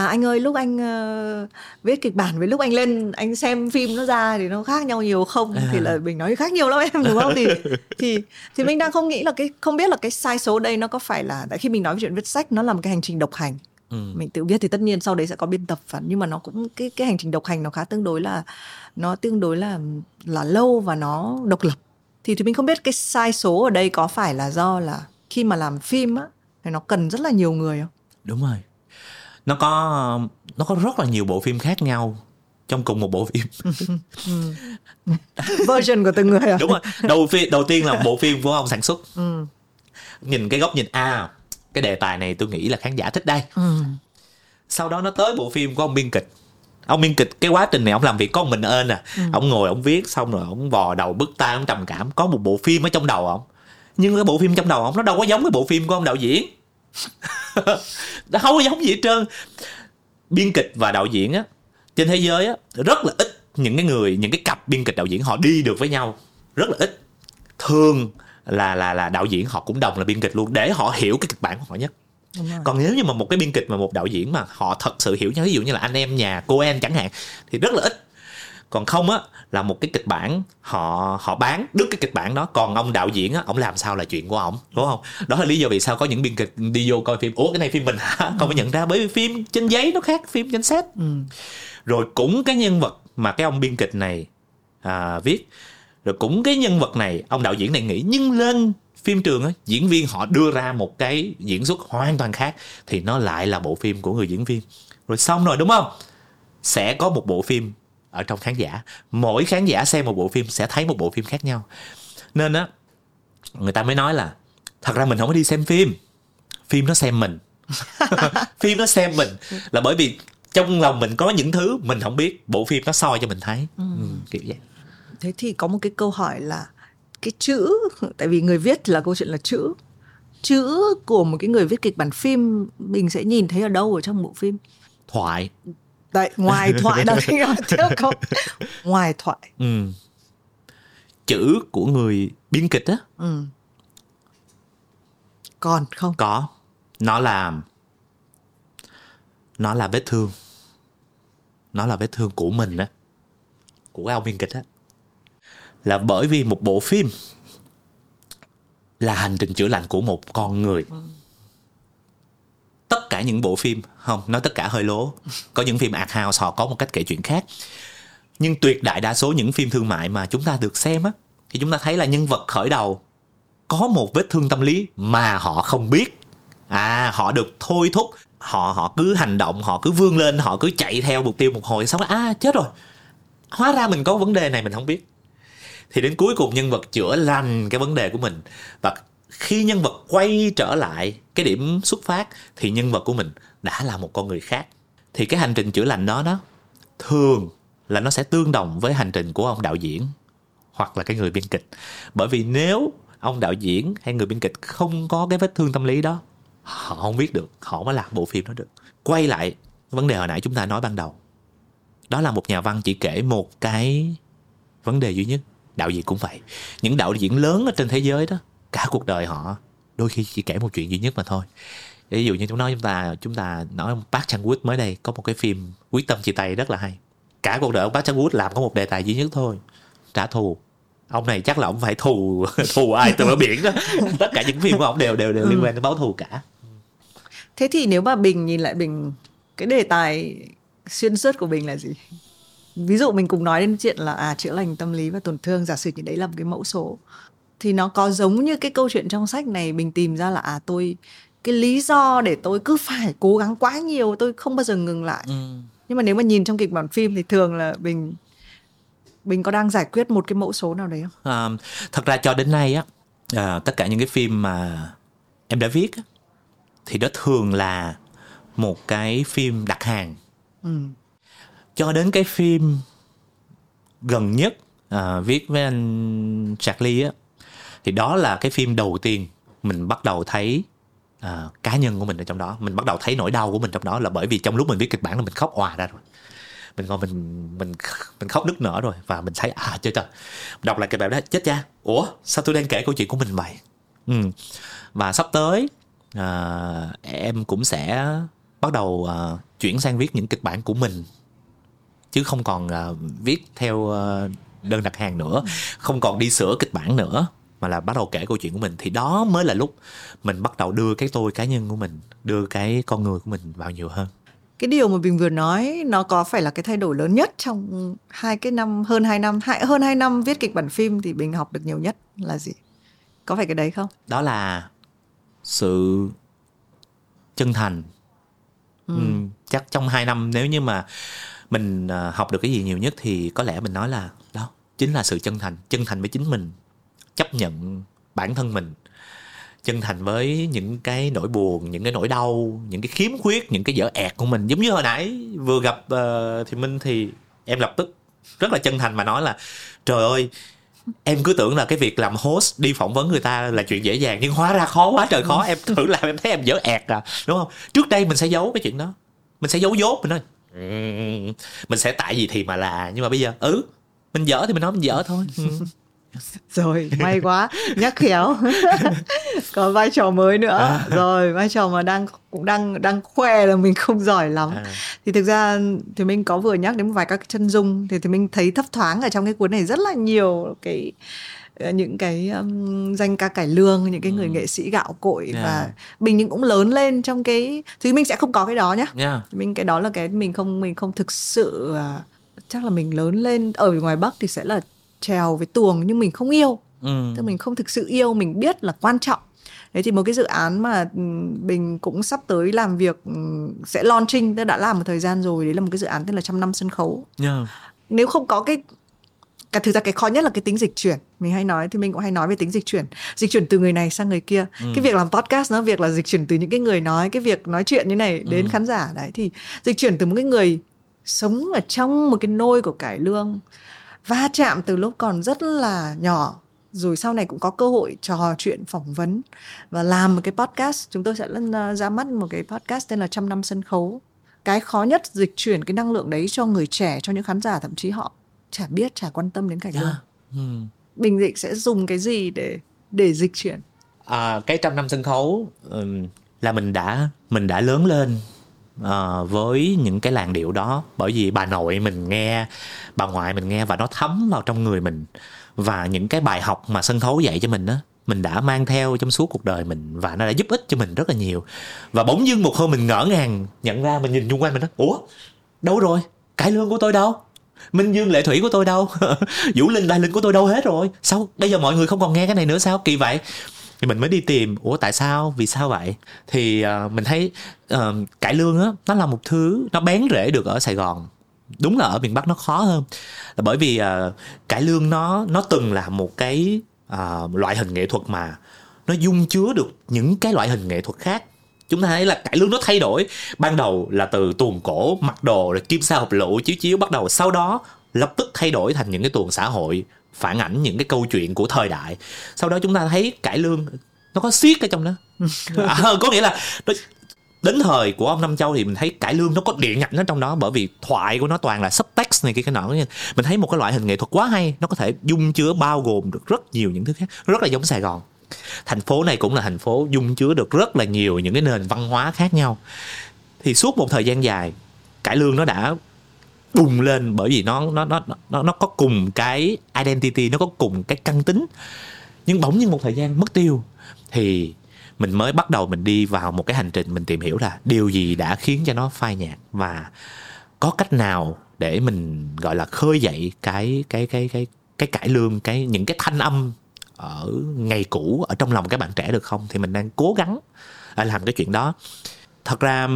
à anh ơi lúc anh uh, viết kịch bản với lúc anh lên anh xem phim nó ra thì nó khác nhau nhiều không? À. thì là mình nói khác nhiều lắm em đúng không? Thì thì thì mình đang không nghĩ là cái không biết là cái sai số đây nó có phải là tại khi mình nói chuyện viết sách nó là một cái hành trình độc hành. Ừ. mình tự viết thì tất nhiên sau đấy sẽ có biên tập và nhưng mà nó cũng cái cái hành trình độc hành nó khá tương đối là nó tương đối là là lâu và nó độc lập. Thì thì mình không biết cái sai số ở đây có phải là do là khi mà làm phim á thì nó cần rất là nhiều người không? Đúng rồi nó có nó có rất là nhiều bộ phim khác nhau trong cùng một bộ phim. Version của từng người à? đúng rồi. Đầu phim đầu tiên là bộ phim của ông sản xuất. Ừ. nhìn cái góc nhìn a à, cái đề tài này tôi nghĩ là khán giả thích đây. Ừ. sau đó nó tới bộ phim của ông biên kịch. Ông biên kịch cái quá trình này ông làm việc có mình ơn à. Ừ. ông ngồi ông viết xong rồi ông vò đầu bứt tai ông trầm cảm. Có một bộ phim ở trong đầu ông. Nhưng cái bộ phim trong đầu ông nó đâu có giống cái bộ phim của ông đạo diễn nó không có giống gì hết trơn. Biên kịch và đạo diễn á trên thế giới á rất là ít những cái người những cái cặp biên kịch đạo diễn họ đi được với nhau. Rất là ít. Thường là là là đạo diễn họ cũng đồng là biên kịch luôn để họ hiểu cái kịch bản của họ nhất. Còn nếu như mà một cái biên kịch mà một đạo diễn mà họ thật sự hiểu nhau ví dụ như là anh em nhà cô em chẳng hạn thì rất là ít còn không á là một cái kịch bản họ họ bán đứt cái kịch bản đó. Còn ông đạo diễn á ông làm sao là chuyện của ông đúng không? Đó là lý do vì sao có những biên kịch đi vô coi phim. Ủa cái này phim mình hả? Không phải nhận ra bởi vì phim trên giấy nó khác phim trên set. Ừ. rồi cũng cái nhân vật mà cái ông biên kịch này à, viết. Rồi cũng cái nhân vật này ông đạo diễn này nghĩ. Nhưng lên phim trường á diễn viên họ đưa ra một cái diễn xuất hoàn toàn khác thì nó lại là bộ phim của người diễn viên. Rồi xong rồi đúng không? Sẽ có một bộ phim ở trong khán giả. Mỗi khán giả xem một bộ phim sẽ thấy một bộ phim khác nhau. Nên á người ta mới nói là thật ra mình không có đi xem phim. Phim nó xem mình. Phim nó xem mình. Là bởi vì trong lòng mình có những thứ mình không biết bộ phim nó soi cho mình thấy. Ừ. Ừ, kiểu vậy. Thế thì có một cái câu hỏi là cái chữ tại vì người viết là câu chuyện là chữ. Chữ của một cái người viết kịch bản phim mình sẽ nhìn thấy ở đâu ở trong bộ phim? Thoại đấy ngoài thoại đó trước không? Ngoài thoại. Ừ. chữ của người biên kịch á? Ừ. còn không? Có. Nó là nó là vết thương. Nó là vết thương của mình á. Của ông biên kịch á. Là bởi vì một bộ phim là hành trình chữa lành của một con người. Tất cả những bộ phim, không, nói tất cả hơi lố. Có những phim art house họ có một cách kể chuyện khác. Nhưng tuyệt đại đa số những phim thương mại mà chúng ta được xem á, thì chúng ta thấy là nhân vật khởi đầu có một vết thương tâm lý mà họ không biết. À họ được thôi thúc, họ họ cứ hành động, họ cứ vươn lên, họ cứ chạy theo mục tiêu một hồi, xong à chết rồi. Hóa ra mình có vấn đề này, mình không biết. Thì đến cuối cùng nhân vật chữa lành cái vấn đề của mình. Và khi nhân vật quay trở lại cái điểm xuất phát thì nhân vật của mình đã là một con người khác. Thì cái hành trình chữa lành đó đó, thường là nó sẽ tương đồng với hành trình của ông đạo diễn hoặc là cái người biên kịch. Bởi vì nếu ông đạo diễn hay người biên kịch không có cái vết thương tâm lý đó, họ không biết được, họ mới làm bộ phim đó được. Quay lại vấn đề hồi nãy chúng ta nói ban đầu. Đó là một nhà văn chỉ kể một cái vấn đề duy nhất. Đạo diễn cũng vậy. Những đạo diễn lớn ở trên thế giới đó, cả cuộc đời họ đôi khi chỉ kể một chuyện duy nhất mà thôi. Ví dụ như chúng nói chúng ta chúng ta nói ông Park Chan Wook mới đây, có một cái phim quyết tâm chia tay rất là hay. Cả cuộc đời ông Park Chan Wook làm có một đề tài duy nhất thôi, trả thù. Ông này chắc là ông phải thù thù ai từ ở biển đó. Tất cả những phim của ông đều đều đều liên quan đến báo thù cả. Thế thì nếu mà bình nhìn lại bình, cái đề tài xuyên suốt của bình là gì? Ví dụ mình cùng nói đến chuyện là à chữa lành tâm lý và tổn thương, giả sử như đấy là một cái mẫu số thì nó có giống như cái câu chuyện trong sách này mình tìm ra là à tôi cái lý do để tôi cứ phải cố gắng quá nhiều tôi không bao giờ ngừng lại ừ. nhưng mà nếu mà nhìn trong kịch bản phim thì thường là mình mình có đang giải quyết một cái mẫu số nào đấy không à, thật ra cho đến nay á à, tất cả những cái phim mà em đã viết á, thì đó thường là một cái phim đặt hàng ừ. cho đến cái phim gần nhất à, viết với anh Charlie á thì đó là cái phim đầu tiên mình bắt đầu thấy à, cá nhân của mình ở trong đó. Mình bắt đầu thấy nỗi đau của mình trong đó là bởi vì trong lúc mình viết kịch bản là mình khóc òa ra rồi. Mình ngồi mình mình mình khóc nức nở rồi và mình thấy à trời. Trời đọc lại kịch bản đó chết cha. Ủa sao tôi đang kể câu chuyện của mình vậy? Ừ. và sắp tới à, em cũng sẽ bắt đầu à, chuyển sang viết những kịch bản của mình. Chứ không còn à, viết theo à, đơn đặt hàng nữa. Không còn đi sửa kịch bản nữa mà là bắt đầu kể câu chuyện của mình thì đó mới là lúc mình bắt đầu đưa cái tôi cá nhân của mình đưa cái con người của mình vào nhiều hơn. Cái điều mà mình vừa nói nó có phải là cái thay đổi lớn nhất trong hai cái năm hơn hai năm hai, hơn hai năm viết kịch bản phim thì mình học được nhiều nhất là gì? Có phải cái đấy không? Đó là sự chân thành. Ừ. Ừ, chắc trong hai năm nếu như mà mình à, học được cái gì nhiều nhất thì có lẽ mình nói là đó chính là sự chân thành chân thành với chính mình chấp nhận bản thân mình chân thành với những cái nỗi buồn những cái nỗi đau những cái khiếm khuyết những cái dở ẹt của mình. Giống như hồi nãy vừa gặp uh, thì minh thì em lập tức rất là chân thành mà nói là trời ơi em cứ tưởng là cái việc làm host đi phỏng vấn người ta là chuyện dễ dàng nhưng hóa ra khó quá trời khó. Em thử làm em thấy em dở ẹt à đúng không? Trước đây mình sẽ giấu cái chuyện đó mình sẽ giấu dốt mình nói mình sẽ tại gì thì mà là. Nhưng mà bây giờ ừ mình dở thì mình nói mình dở thôi. rồi may quá nhắc khéo có vai trò mới nữa à. rồi vai trò mà đang cũng đang đang khoe là mình không giỏi lắm à. thì thực ra thì mình có vừa nhắc đến một vài các chân dung thì thì mình thấy thấp thoáng ở trong cái cuốn này rất là nhiều cái ờ, những cái um, danh ca cải lương những cái người ừ. nghệ sĩ gạo cội yeah. và mình những cũng lớn lên trong cái thì mình sẽ không có cái đó nhá yeah. mình cái đó là cái mình không mình không thực sự uh, chắc là mình lớn lên ở ngoài bắc thì sẽ là trèo với tuồng nhưng mình không yêu ừ. tức mình không thực sự yêu mình biết là quan trọng đấy thì một cái dự án mà ừ, mình cũng sắp tới làm việc ừ, sẽ launching tức đã làm một thời gian rồi đấy là một cái dự án tên là trăm năm sân khấu yeah. nếu không có cái cả thực ra cái khó nhất là cái tính dịch chuyển mình hay nói thì mình cũng hay nói về tính dịch chuyển dịch chuyển từ người này sang người kia ừ. cái việc làm podcast nó việc là dịch chuyển từ những cái người nói cái việc nói chuyện như này đến ừ. khán giả đấy thì dịch chuyển từ một cái người sống ở trong một cái nôi của cải lương va chạm từ lúc còn rất là nhỏ rồi sau này cũng có cơ hội trò chuyện phỏng vấn và làm một cái podcast chúng tôi sẽ ra mắt một cái podcast tên là trăm năm sân khấu cái khó nhất dịch chuyển cái năng lượng đấy cho người trẻ cho những khán giả thậm chí họ chả biết chả quan tâm đến cảnh yeah. Ừ. bình định sẽ dùng cái gì để để dịch chuyển à, cái trăm năm sân khấu um, là mình đã mình đã lớn lên uh, với những cái làn điệu đó bởi vì bà nội mình nghe bà ngoại mình nghe và nó thấm vào trong người mình. Và những cái bài học mà sân khấu dạy cho mình đó mình đã mang theo trong suốt cuộc đời mình và nó đã giúp ích cho mình rất là nhiều. Và bỗng dưng một hôm mình ngỡ ngàng nhận ra mình nhìn xung quanh mình nói ủa đâu rồi? Cải lương của tôi đâu? Minh dương lệ thủy của tôi đâu? Vũ linh đại linh của tôi đâu hết rồi? Sao bây giờ mọi người không còn nghe cái này nữa sao? Kỳ vậy thì mình mới đi tìm ủa tại sao? Vì sao vậy? Thì uh, mình thấy uh, cải lương á nó là một thứ nó bén rễ được ở sài gòn. Đúng là ở miền bắc nó khó hơn. Là bởi vì uh, cải lương nó nó từng là một cái uh, loại hình nghệ thuật mà nó dung chứa được những cái loại hình nghệ thuật khác. Chúng ta thấy là cải lương nó thay đổi. Ban đầu là từ tuồng cổ mặc đồ rồi kim sa hợp lụ chiếu chiếu bắt đầu sau đó lập tức thay đổi thành những cái tuồng xã hội phản ảnh những cái câu chuyện của thời đại. Sau đó chúng ta thấy cải lương nó có siết ở trong đó. À, có nghĩa là nó, đến thời của ông Nam Châu thì mình thấy cải lương nó có điện nhạch nó trong đó bởi vì thoại của nó toàn là subtext này kia cái nọ. Mình thấy một cái loại hình nghệ thuật quá hay nó có thể dung chứa bao gồm được rất nhiều những thứ khác rất là giống Sài Gòn. Thành phố này cũng là thành phố dung chứa được rất là nhiều những cái nền văn hóa khác nhau. Thì suốt một thời gian dài cải lương nó đã bùng lên bởi vì nó nó nó nó nó có cùng cái identity, nó có cùng cái căn tính. Nhưng bỗng nhiên một thời gian mất tiêu thì mình mới bắt đầu mình đi vào một cái hành trình mình tìm hiểu là điều gì đã khiến cho nó phai nhạt và có cách nào để mình, gọi là, khơi dậy cái cái cái cái cái cải lương, cái những cái thanh âm ở ngày cũ ở trong lòng các bạn trẻ được không? Thì mình đang cố gắng à, làm cái chuyện đó. Thật ra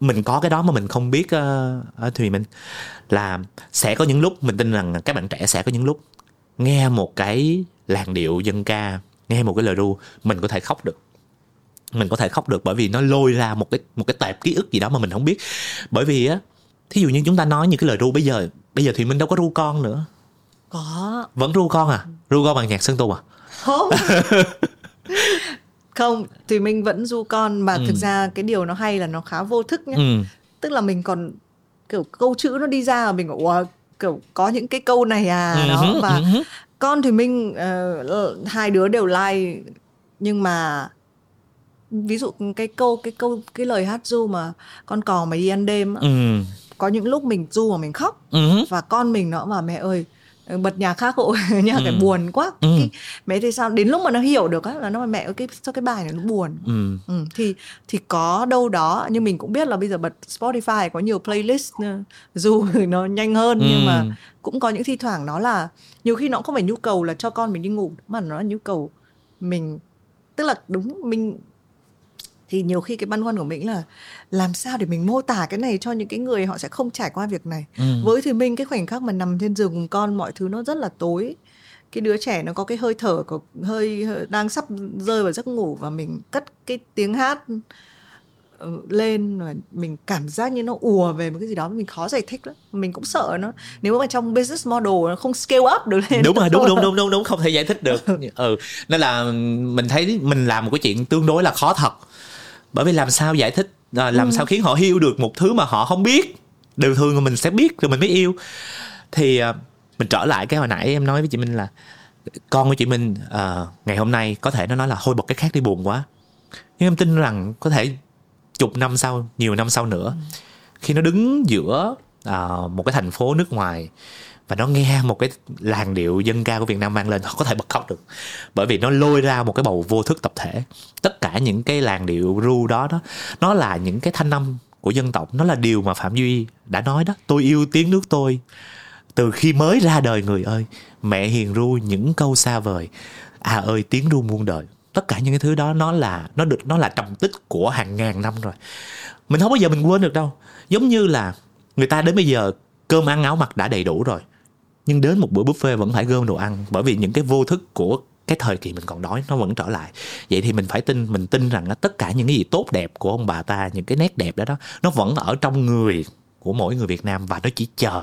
mình có cái đó mà mình không biết uh, thì mình là sẽ có những lúc mình tin rằng các bạn trẻ sẽ có những lúc nghe một cái làn điệu dân ca nghe một cái lời ru mình có thể khóc được. Mình có thể khóc được bởi vì nó lôi ra một cái một cái tệp ký ức gì đó mà mình không biết. Bởi vì á thí dụ như chúng ta nói những cái lời ru bây giờ bây giờ thì mình đâu có ru con nữa. Có. Vẫn ru con à? Ru con bằng nhạc sơn tu à? Không không thì mình vẫn ru con mà ừ. thực ra cái điều nó hay là nó khá vô thức nhá ừ. tức là mình còn kiểu câu chữ nó đi ra và mình ủa kiểu có những cái câu này à ừ. đó và ừ. con thì mình uh, hai đứa đều like nhưng mà ví dụ cái câu cái câu cái lời hát du mà con cò mà đi ăn đêm ừ. có những lúc mình du mà mình khóc ừ. và con mình nó mà mẹ ơi bật nhạc khác hộ nhạc ừ. cái buồn quá ừ. cái, mẹ thì sao đến lúc mà nó hiểu được á là nó mà mẹ cái sao cái bài này nó buồn ừ. Ừ. thì thì có đâu đó nhưng mình cũng biết là bây giờ bật Spotify có nhiều playlist dù nó nhanh hơn ừ. nhưng mà cũng có những thi thoảng nó là nhiều khi nó không phải nhu cầu là cho con mình đi ngủ mà nó là nhu cầu mình tức là đúng mình thì nhiều khi cái băn khoăn của mình là làm sao để mình mô tả cái này cho những cái người họ sẽ không trải qua việc này? Ừ. với thì mình cái khoảnh khắc mà nằm trên giường cùng con mọi thứ nó rất là tối. Cái đứa trẻ nó có cái hơi thở của hơi, đang sắp rơi vào giấc ngủ và mình cất cái tiếng hát ừ, lên và mình cảm giác như nó ùa về một cái gì đó mình khó giải thích lắm. Mình cũng sợ nó. Nếu mà trong business model nó không scale up được lên đúng rồi đúng đúng đúng đúng đúng không thể giải thích được. Ừ nên là mình thấy mình làm một cái chuyện tương đối là khó thật bởi vì làm sao giải thích à, làm ừ. sao khiến họ yêu được một thứ mà họ không biết điều thường mà mình sẽ biết rồi mình mới yêu thì à, mình trở lại cái hồi nãy em nói với chị Minh là con của chị Minh à, ngày hôm nay có thể nó nói là thôi bật cái khác đi buồn quá nhưng em tin rằng có thể chục năm sau nhiều năm sau nữa ừ. khi nó đứng giữa à, một cái thành phố nước ngoài và nó nghe một cái làn điệu dân ca của Việt Nam mang lên, họ có thể bật khóc được. Bởi vì nó lôi ra một cái bầu vô thức tập thể. Tất cả những cái làn điệu ru đó đó, nó là những cái thanh âm của dân tộc. Nó là điều mà Phạm Duy đã nói đó. Tôi yêu tiếng nước tôi. Từ khi mới ra đời người ơi, mẹ hiền ru những câu xa vời. À ơi, tiếng ru muôn đời. Tất cả những cái thứ đó, nó là, nó được, nó là trầm tích của hàng ngàn năm rồi. Mình không bao giờ mình quên được đâu. Giống như là người ta đến bây giờ, cơm ăn áo mặc đã đầy đủ rồi nhưng đến một bữa buffet vẫn phải gom đồ ăn, bởi vì những cái vô thức của cái thời kỳ mình còn đói nó vẫn trở lại. Vậy thì mình phải tin, mình tin rằng tất cả những cái gì tốt đẹp của ông bà ta, những cái nét đẹp đó đó, nó vẫn ở trong người của mỗi người Việt Nam và nó chỉ chờ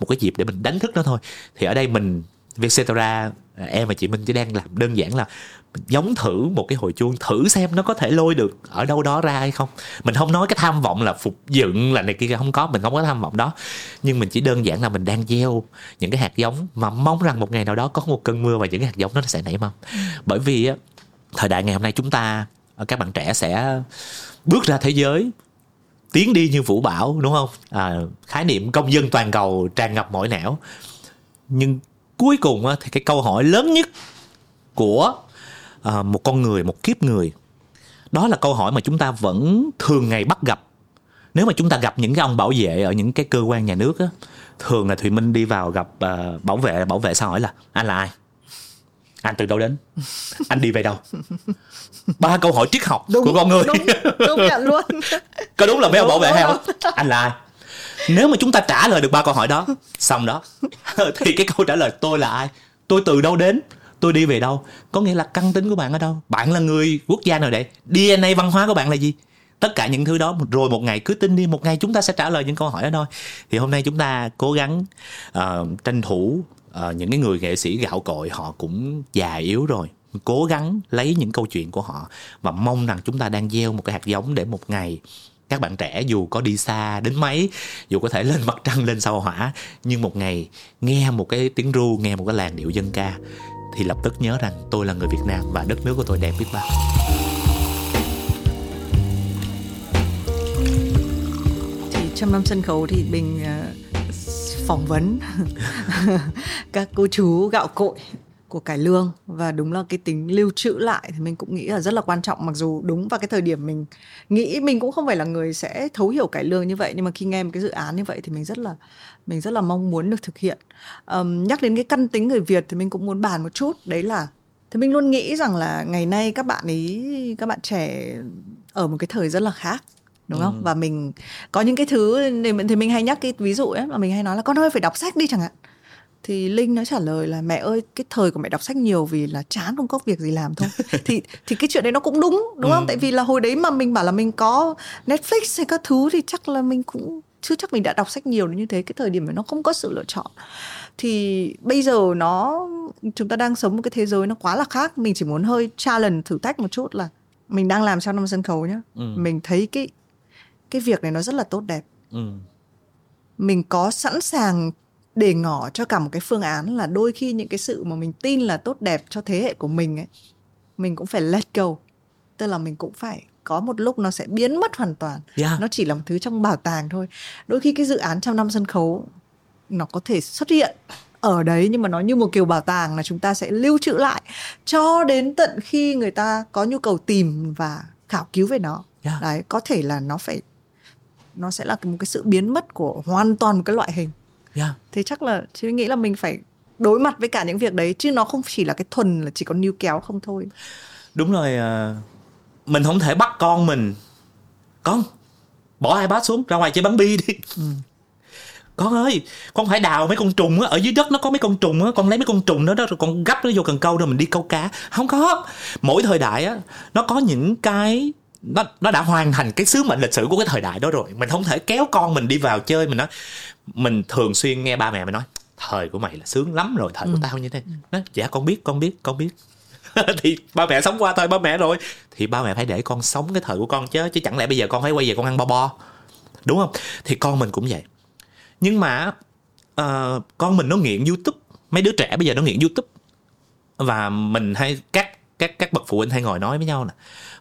một cái dịp để mình đánh thức nó thôi. Thì ở đây mình, Vietcetera, em và chị Minh chỉ đang làm đơn giản là giống thử một cái hồi chuông thử xem nó có thể lôi được ở đâu đó ra hay không. Mình không nói cái tham vọng là phục dựng là này kia không có mình không có tham vọng đó. Nhưng mình chỉ đơn giản là mình đang gieo những cái hạt giống mà mong rằng một ngày nào đó có một cơn mưa và những cái hạt giống nó sẽ nảy mầm. Bởi vì thời đại ngày hôm nay chúng ta ờ, các bạn trẻ sẽ bước ra thế giới tiến đi như vũ bảo đúng không? À, khái niệm công dân toàn cầu tràn ngập mỗi nẻo nhưng cuối cùng thì cái câu hỏi lớn nhất của à, một con người một kiếp người. Đó là câu hỏi mà chúng ta vẫn thường ngày bắt gặp. Nếu mà chúng ta gặp những cái ông bảo vệ ở những cái cơ quan nhà nước á thường là thùy minh đi vào gặp uh, bảo vệ bảo vệ sao hỏi là anh là ai? Anh từ đâu đến? Anh đi về đâu? Ba câu hỏi triết học đúng, của con người. đúng, đúng nhận luôn. Có đúng là mấy ông bảo vệ hay không? Anh là ai? Nếu mà chúng ta trả lời được ba câu hỏi đó xong đó thì cái câu trả lời tôi là ai? Tôi từ đâu đến tôi đi về đâu? Có nghĩa là căn tính của bạn ở đâu? Bạn là người quốc gia nào đấy dna văn hóa của bạn là gì? Tất cả những thứ đó rồi một ngày cứ tin đi một ngày chúng ta sẽ trả lời những câu hỏi đó thôi. Thì hôm nay chúng ta cố gắng uh, tranh thủ uh, những cái người nghệ sĩ gạo cội họ cũng già yếu rồi. Cố gắng lấy những câu chuyện của họ và mong rằng chúng ta đang gieo một cái hạt giống để một ngày các bạn trẻ dù có đi xa đến mấy dù có thể lên mặt trăng lên sao hỏa nhưng một ngày nghe một cái tiếng ru nghe một cái làn điệu dân ca thì lập tức nhớ rằng tôi là người Việt Nam và đất nước của tôi đẹp biết bao. Thì trong năm sân khấu thì mình ờ, phỏng vấn các cô chú gạo cội của cải lương. Và đúng là cái tính lưu trữ lại thì mình cũng nghĩ là rất là quan trọng. Mặc dù đúng vào cái thời điểm mình nghĩ mình cũng không phải là người sẽ thấu hiểu cải lương như vậy. Nhưng mà khi nghe một cái dự án như vậy thì mình rất là mình rất là mong muốn được thực hiện. Um, nhắc đến cái căn tính người Việt thì mình cũng muốn bàn một chút. Đấy là thì mình luôn nghĩ rằng là ngày nay các bạn ấy các bạn trẻ ở một cái thời rất là khác đúng không? Ừ. và mình có những cái thứ thì mình hay nhắc cái ví dụ ấy mà mình hay nói là con ơi phải đọc sách đi chẳng hạn thì linh nó trả lời là mẹ ơi cái thời của mẹ đọc sách nhiều vì là chán không có việc gì làm thôi. Thì thì cái chuyện đấy nó cũng đúng đúng không? Ừ. tại vì là hồi đấy mà mình bảo là mình có netflix hay các thứ thì chắc là mình cũng chưa chắc mình đã đọc sách nhiều như thế. Cái thời điểm mà nó không có sự lựa chọn. Thì bây giờ nó chúng ta đang sống một cái thế giới nó quá là khác. Mình chỉ muốn hơi challenge thử thách một chút là mình đang làm trong năm sân khấu nhá. Ừ. mình thấy cái cái việc này nó rất là tốt đẹp. Ừ. mình có sẵn sàng để ngỏ cho cả một cái phương án là đôi khi những cái sự mà mình tin là tốt đẹp cho thế hệ của mình ấy mình cũng phải let go. Tức là mình cũng phải có một lúc nó sẽ biến mất hoàn toàn. Yeah. nó chỉ là một thứ trong bảo tàng thôi. Đôi khi cái dự án trăm năm sân khấu nó có thể xuất hiện ở đấy nhưng mà nó như một kiểu bảo tàng là chúng ta sẽ lưu trữ lại cho đến tận khi người ta có nhu cầu tìm và khảo cứu về nó. Yeah. đấy có thể là nó phải nó sẽ là một cái sự biến mất của hoàn toàn một cái loại hình yeah. thế chắc là chị nghĩ là mình phải đối mặt với cả những việc đấy chứ nó không chỉ là cái thuần là chỉ có níu kéo không thôi. Đúng rồi à, mình không thể bắt con mình. Con bỏ ipad xuống ra ngoài chơi bắn bi đi. Ừ. con ơi con phải đào mấy con trùng á ở dưới đất nó có mấy con trùng á con lấy mấy con trùng đó đó rồi con gấp nó vô cần câu rồi mình đi câu cá. Không có. Mỗi thời đại á nó có những cái nó nó đã hoàn thành cái sứ mệnh lịch sử của cái thời đại đó rồi. Mình không thể kéo con mình đi vào chơi mình nói mình thường xuyên nghe ba mẹ mình nói thời của mày là sướng lắm rồi thời ừ. của tao như thế. Nói dạ con biết con biết con biết. Thì ba mẹ sống qua thời ba mẹ rồi. Thì ba mẹ phải để con sống cái thời của con chứ chứ chẳng lẽ bây giờ con phải quay về con ăn bo bo? Đúng không? Thì con mình cũng vậy. Nhưng mà uh, con mình nó nghiện youtube. Mấy đứa trẻ bây giờ nó nghiện youtube. Và mình hay các các các bậc phụ huynh hay ngồi nói với nhau là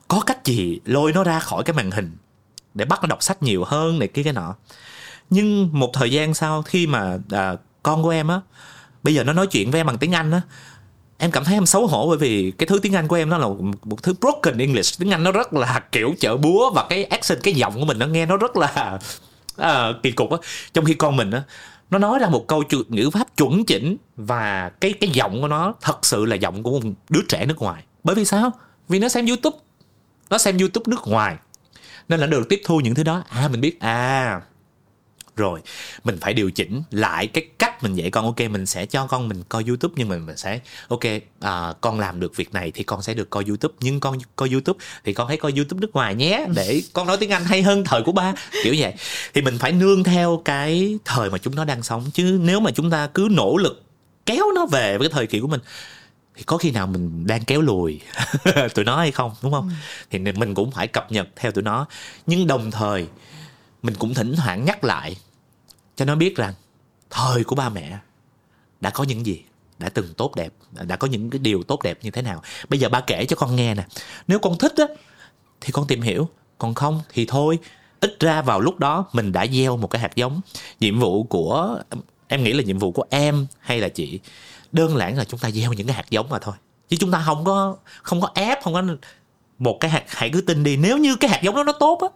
có cách gì lôi nó ra khỏi cái màn hình để bắt nó đọc sách nhiều hơn này kia cái nọ nhưng một thời gian sau khi mà à, con của em á bây giờ nó nói chuyện với em bằng tiếng anh á em cảm thấy em xấu hổ bởi vì cái thứ tiếng Anh của em nó là một thứ broken English. Tiếng Anh nó rất là kiểu chợ búa và cái accent cái giọng của mình nó nghe nó rất là à, kỳ cục á. Trong khi con mình á nó nói ra một câu ngữ pháp chuẩn chỉnh và cái cái giọng của nó thật sự là giọng của một đứa trẻ nước ngoài. Bởi vì sao? Vì nó xem youtube. Nó xem youtube nước ngoài. Nên là được tiếp thu những thứ đó. À mình biết. À rồi mình phải điều chỉnh lại cái cách mình dạy con. Ok mình sẽ cho con mình coi youtube nhưng mà mình sẽ ok à, con làm được việc này thì con sẽ được coi youtube. Nhưng con coi youtube thì con hãy coi youtube nước ngoài nhé để con nói tiếng anh hay hơn thời của ba kiểu vậy. Thì mình phải nương theo cái thời mà chúng nó đang sống. Chứ nếu mà chúng ta cứ nỗ lực kéo nó về với cái thời kỳ của mình thì có khi nào mình đang kéo lùi tụi nó hay không đúng không? Ừ. thì mình cũng phải cập nhật theo tụi nó. Nhưng đồng thời mình cũng thỉnh thoảng nhắc lại cho nó biết rằng thời của ba mẹ đã có những gì, đã từng tốt đẹp, đã có những cái điều tốt đẹp như thế nào. Bây giờ ba kể cho con nghe nè. Nếu con thích á, thì con tìm hiểu. Còn không thì thôi. Ít ra vào lúc đó mình đã gieo một cái hạt giống. Nhiệm vụ của, em nghĩ là nhiệm vụ của em hay là chị, đơn giản là chúng ta gieo những cái hạt giống mà thôi. Chứ chúng ta không có không có ép, không có một cái hạt, hãy cứ tin đi. Nếu như cái hạt giống đó nó tốt á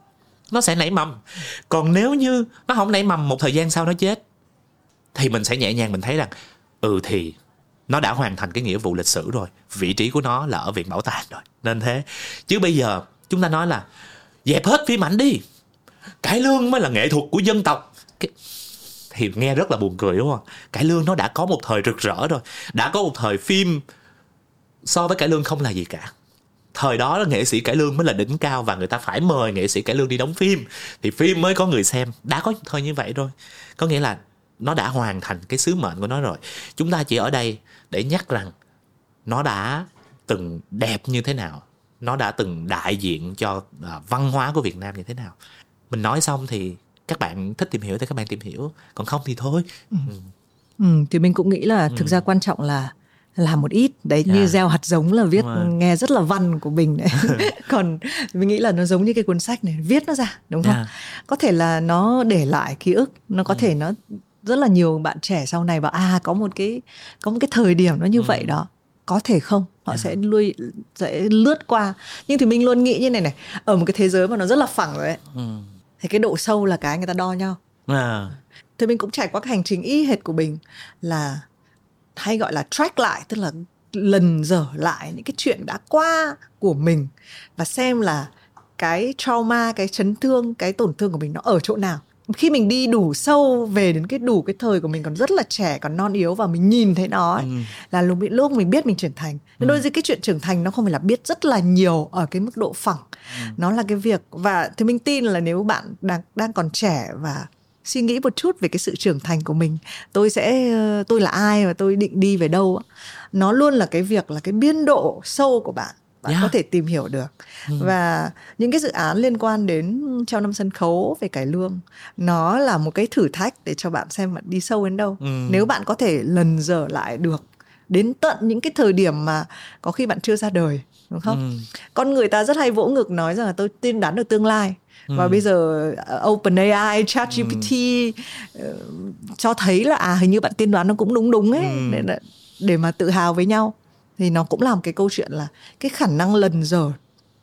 nó sẽ nảy mầm. Còn nếu như nó không nảy mầm, một thời gian sau nó chết, thì mình sẽ nhẹ nhàng mình thấy rằng ừ thì nó đã hoàn thành cái nghĩa vụ lịch sử rồi. Vị trí của nó là ở viện bảo tàng rồi. Nên thế. Chứ bây giờ, chúng ta nói là dẹp hết phim ảnh đi. Cải lương mới là nghệ thuật của dân tộc. Cái... thì nghe rất là buồn cười, đúng không? Cải lương nó đã có một thời rực rỡ rồi. Đã có một thời phim so với cải lương không là gì cả thời đó là nghệ sĩ cải lương mới là đỉnh cao và người ta phải mời nghệ sĩ cải lương đi đóng phim. Thì phim mới có người xem. Đã có thời như vậy rồi. Có nghĩa là nó đã hoàn thành cái sứ mệnh của nó rồi. Chúng ta chỉ ở đây để nhắc rằng nó đã từng đẹp như thế nào. Nó đã từng đại diện cho uh, văn hóa của việt nam như thế nào. Mình nói xong thì các bạn thích tìm hiểu thì các bạn tìm hiểu. Còn không thì thôi. Ừ. Ừ. Ừ, thì mình cũng nghĩ là thực ừ. ra quan trọng là làm một ít đấy yeah. như gieo hạt giống là viết nghe rất là văn của mình đấy còn mình nghĩ là nó giống như cái cuốn sách này viết nó ra đúng không yeah. có thể là nó để lại ký ức nó có ừ. thể nó rất là nhiều bạn trẻ sau này bảo à có một cái có một cái thời điểm nó như ừ. vậy đó có thể không họ yeah. sẽ lui sẽ lướt qua nhưng thì mình luôn nghĩ như này này ở một cái thế giới mà nó rất là phẳng rồi ấy ừ. thì cái độ sâu là cái người ta đo nhau à. thì mình cũng trải qua cái hành trình y hệt của mình là hay gọi là track lại tức là lần dở lại những cái chuyện đã qua của mình và xem là cái trauma cái chấn thương cái tổn thương của mình nó ở chỗ nào khi mình đi đủ sâu về đến cái đủ cái thời của mình còn rất là trẻ còn non yếu và mình nhìn thấy nó ấy, ừ. là lúc lúc mình biết mình trưởng thành nên ừ. đôi khi cái chuyện trưởng thành nó không phải là biết rất là nhiều ở cái mức độ phẳng ừ. nó là cái việc và thì mình tin là nếu bạn đang đang còn trẻ và suy nghĩ một chút về cái sự trưởng thành của mình tôi sẽ ờ, tôi là ai và tôi định đi về đâu nó luôn là cái việc là cái biên độ sâu của bạn bạn yeah. có thể tìm hiểu được ừ. và những cái dự án liên quan đến treo năm sân khấu về cải lương nó là một cái thử thách để cho bạn xem bạn đi sâu đến đâu ừ. nếu bạn có thể lần dở lại được đến tận những cái thời điểm mà có khi bạn chưa ra đời đúng không ừ. con người ta rất hay vỗ ngực nói rằng là tôi tin đoán được tương lai và ừ. bây giờ ờ, OpenAI, ChatGPT ừ. cho thấy là à hình như bạn tiên đoán nó cũng đúng đúng ấy ừ. để để mà tự hào với nhau thì nó cũng là một cái câu chuyện là cái khả năng lần giờ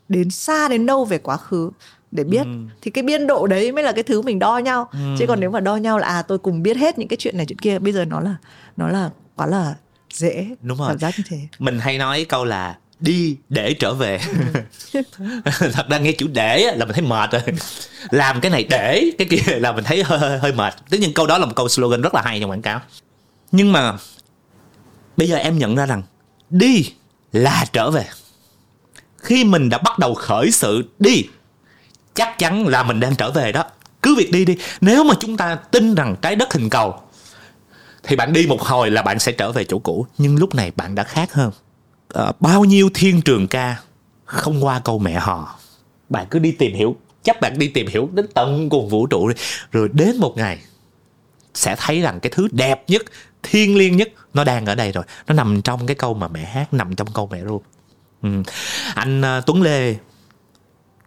đến xa đến đâu về quá khứ để biết ừ. thì cái biên độ đấy mới là cái thứ mình đo nhau ừ. chứ còn nếu mà đo nhau là à tôi cùng biết hết những cái chuyện này chuyện kia bây giờ nó là nó là quá là dễ đúng rồi cảm giác như thế mình hay nói câu là đi để trở về. Thật ra nghe chữ để là mình thấy mệt rồi. Làm cái này để cái kia là mình thấy hơi hơi, hơi mệt. Tất nhiên câu đó là một câu slogan rất là hay trong quảng cáo. Nhưng mà bây giờ em nhận ra rằng đi là trở về. Khi mình đã bắt đầu khởi sự đi chắc chắn là mình đang trở về đó. Cứ việc đi đi nếu mà chúng ta tin rằng trái đất hình cầu thì bạn đi một hồi là bạn sẽ trở về chỗ cũ. Nhưng lúc này bạn đã khác hơn uh, bao nhiêu thiên trường ca không qua câu mẹ hò bạn cứ đi tìm hiểu. Chắc bạn đi tìm hiểu đến tận cùng vũ trụ đi. Rồi đến một ngày sẽ thấy rằng cái thứ đẹp nhất thiêng liêng nhất nó đang ở đây rồi. Nó nằm trong cái câu mà mẹ hát nằm trong câu mẹ ru. Ừ. anh uh, tuấn lê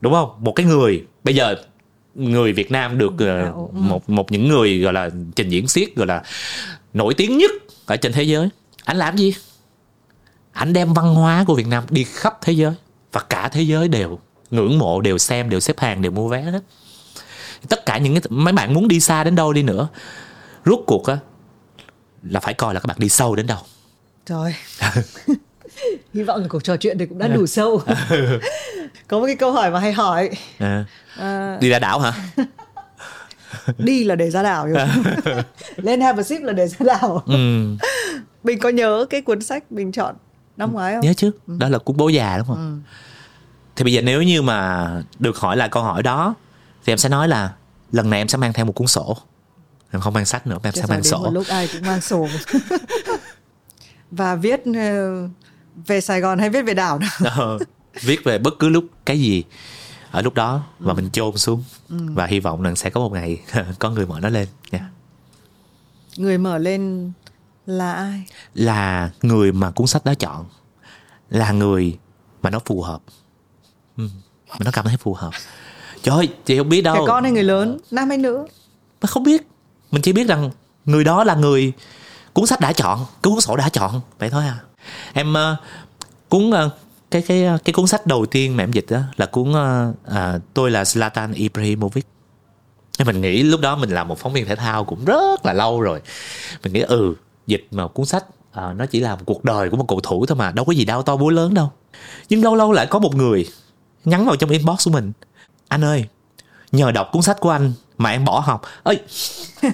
đúng không? Một cái người bây giờ người Việt Nam được uh, một một những người gọi là trình diễn xiết gọi là nổi tiếng nhất ở trên thế giới. Anh làm gì anh đem văn hóa của Việt Nam đi khắp thế giới và cả thế giới đều ngưỡng mộ đều xem đều xếp hàng đều mua vé hết. Tất cả những cái mấy bạn muốn đi xa đến đâu đi nữa rốt cuộc á là phải coi là các bạn đi sâu đến đâu. Trời. Hy vọng là cuộc trò chuyện này cũng đã đủ sâu. Có một cái câu hỏi mà hay hỏi. À. À... đi ra đảo hả? Đi là để ra đảo lên have a sip là để ra đảo. Ừ. mình có nhớ cái cuốn sách mình chọn năm ngoái không nhớ chứ ừ. đó là cuốn bố già đúng không ừ. thì bây giờ nếu như mà được hỏi lại câu hỏi đó thì em sẽ nói là lần này em sẽ mang theo một cuốn sổ em không mang sách nữa em Chứ sẽ mang sổ lúc ai cũng mang sổ và viết ờ, về Sài Gòn hay viết về đảo nào ờ, viết về bất cứ lúc cái gì ở lúc đó và ừ. mình chôn xuống ừ. và hy vọng rằng sẽ có một ngày có người mở nó lên nha yeah. người mở lên là ai? Là người mà cuốn sách đó chọn. Là người mà nó phù hợp. Ừ. mà nó cảm thấy phù hợp. Trời ơi chị không biết đâu. Trẻ con hay người lớn? Nam hay nữ? Mà không biết. Mình chỉ biết rằng người đó là người cuốn sách đã chọn cuốn sổ đã chọn. Vậy thôi à. Em uh, cuốn uh, cái cái cái cuốn sách đầu tiên mà em dịch đó là cuốn uh, uh, tôi là Zlatan Ibrahimovic. Mình nghĩ lúc đó mình là một phóng viên thể thao cũng rất là lâu rồi. Mình nghĩ ừ dịch mà cuốn sách à, nó chỉ là một cuộc đời của một cầu thủ thôi mà đâu có gì đau to búa lớn đâu. Nhưng lâu lâu lại có một người nhắn vào trong inbox của mình. Anh ơi nhờ đọc cuốn sách của anh mà em bỏ học. Ơi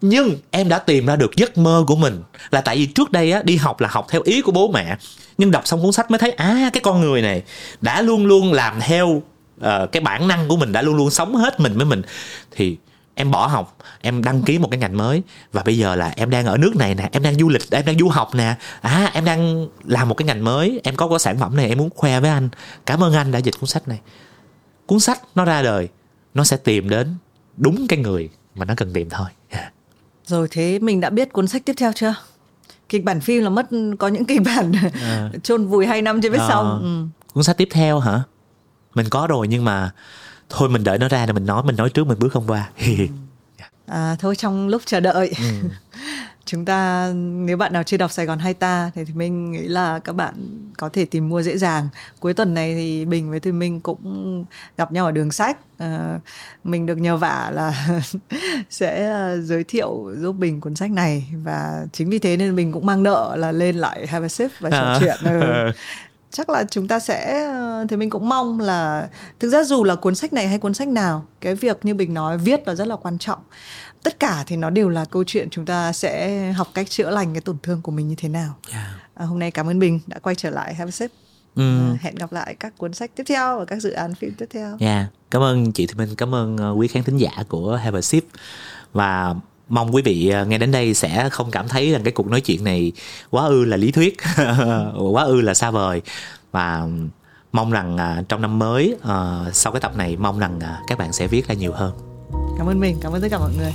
nhưng em đã tìm ra được giấc mơ của mình là tại vì trước đây á đi học là học theo ý của bố mẹ. Nhưng đọc xong cuốn sách mới thấy à cái con người này đã luôn luôn làm theo uh, cái bản năng của mình đã luôn luôn sống hết mình với mình. Thì em bỏ học em đăng ký một cái ngành mới và bây giờ là em đang ở nước này nè em đang du lịch em đang du học nè à em đang làm một cái ngành mới em có cái sản phẩm này em muốn khoe với anh cảm ơn anh đã dịch cuốn sách này cuốn sách nó ra đời nó sẽ tìm đến đúng cái người mà nó cần tìm thôi yeah. rồi thế mình đã biết cuốn sách tiếp theo chưa kịch bản phim là mất có những kịch bản à. chôn vùi hai năm chưa biết à. xong ừ. cuốn sách tiếp theo hả mình có rồi nhưng mà thôi mình đợi nó ra để mình nói mình nói trước mình bước không qua. À, thôi trong lúc chờ đợi. Ừ. chúng ta nếu bạn nào chưa đọc Sài Gòn hay ta thì, thì mình nghĩ là các bạn có thể tìm mua dễ dàng. Cuối tuần này thì Bình với Thùy Minh cũng gặp nhau ở đường sách. À, mình được nhờ vả là sẽ uh, giới thiệu giúp Bình cuốn sách này. Và chính vì thế nên mình cũng mang nợ là lên lại have a sip và trò à. chuyện. Ừ. chắc là chúng ta sẽ ờ, thì mình cũng mong là thực ra dù là cuốn sách này hay cuốn sách nào cái việc như bình nói viết là rất là quan trọng tất cả thì nó đều là câu chuyện chúng ta sẽ học cách chữa lành cái tổn thương của mình như thế nào yeah. à, hôm nay cảm ơn bình đã quay trở lại have a sip Ừ. À, hẹn gặp lại các cuốn sách tiếp theo và các dự án phim tiếp theo. Yeah. Cảm ơn chị Thùy Minh, cảm ơn uh, quý khán thính giả của Have a Sip và mong quý vị à, nghe đến đây sẽ không cảm thấy rằng cái cuộc nói chuyện này quá ư là lý thuyết, quá ư là xa vời. Và mong rằng à, trong năm mới à, sau cái tập này mong rằng các bạn sẽ viết ra nhiều hơn. Cảm ơn mình cảm ơn tất cả mọi người.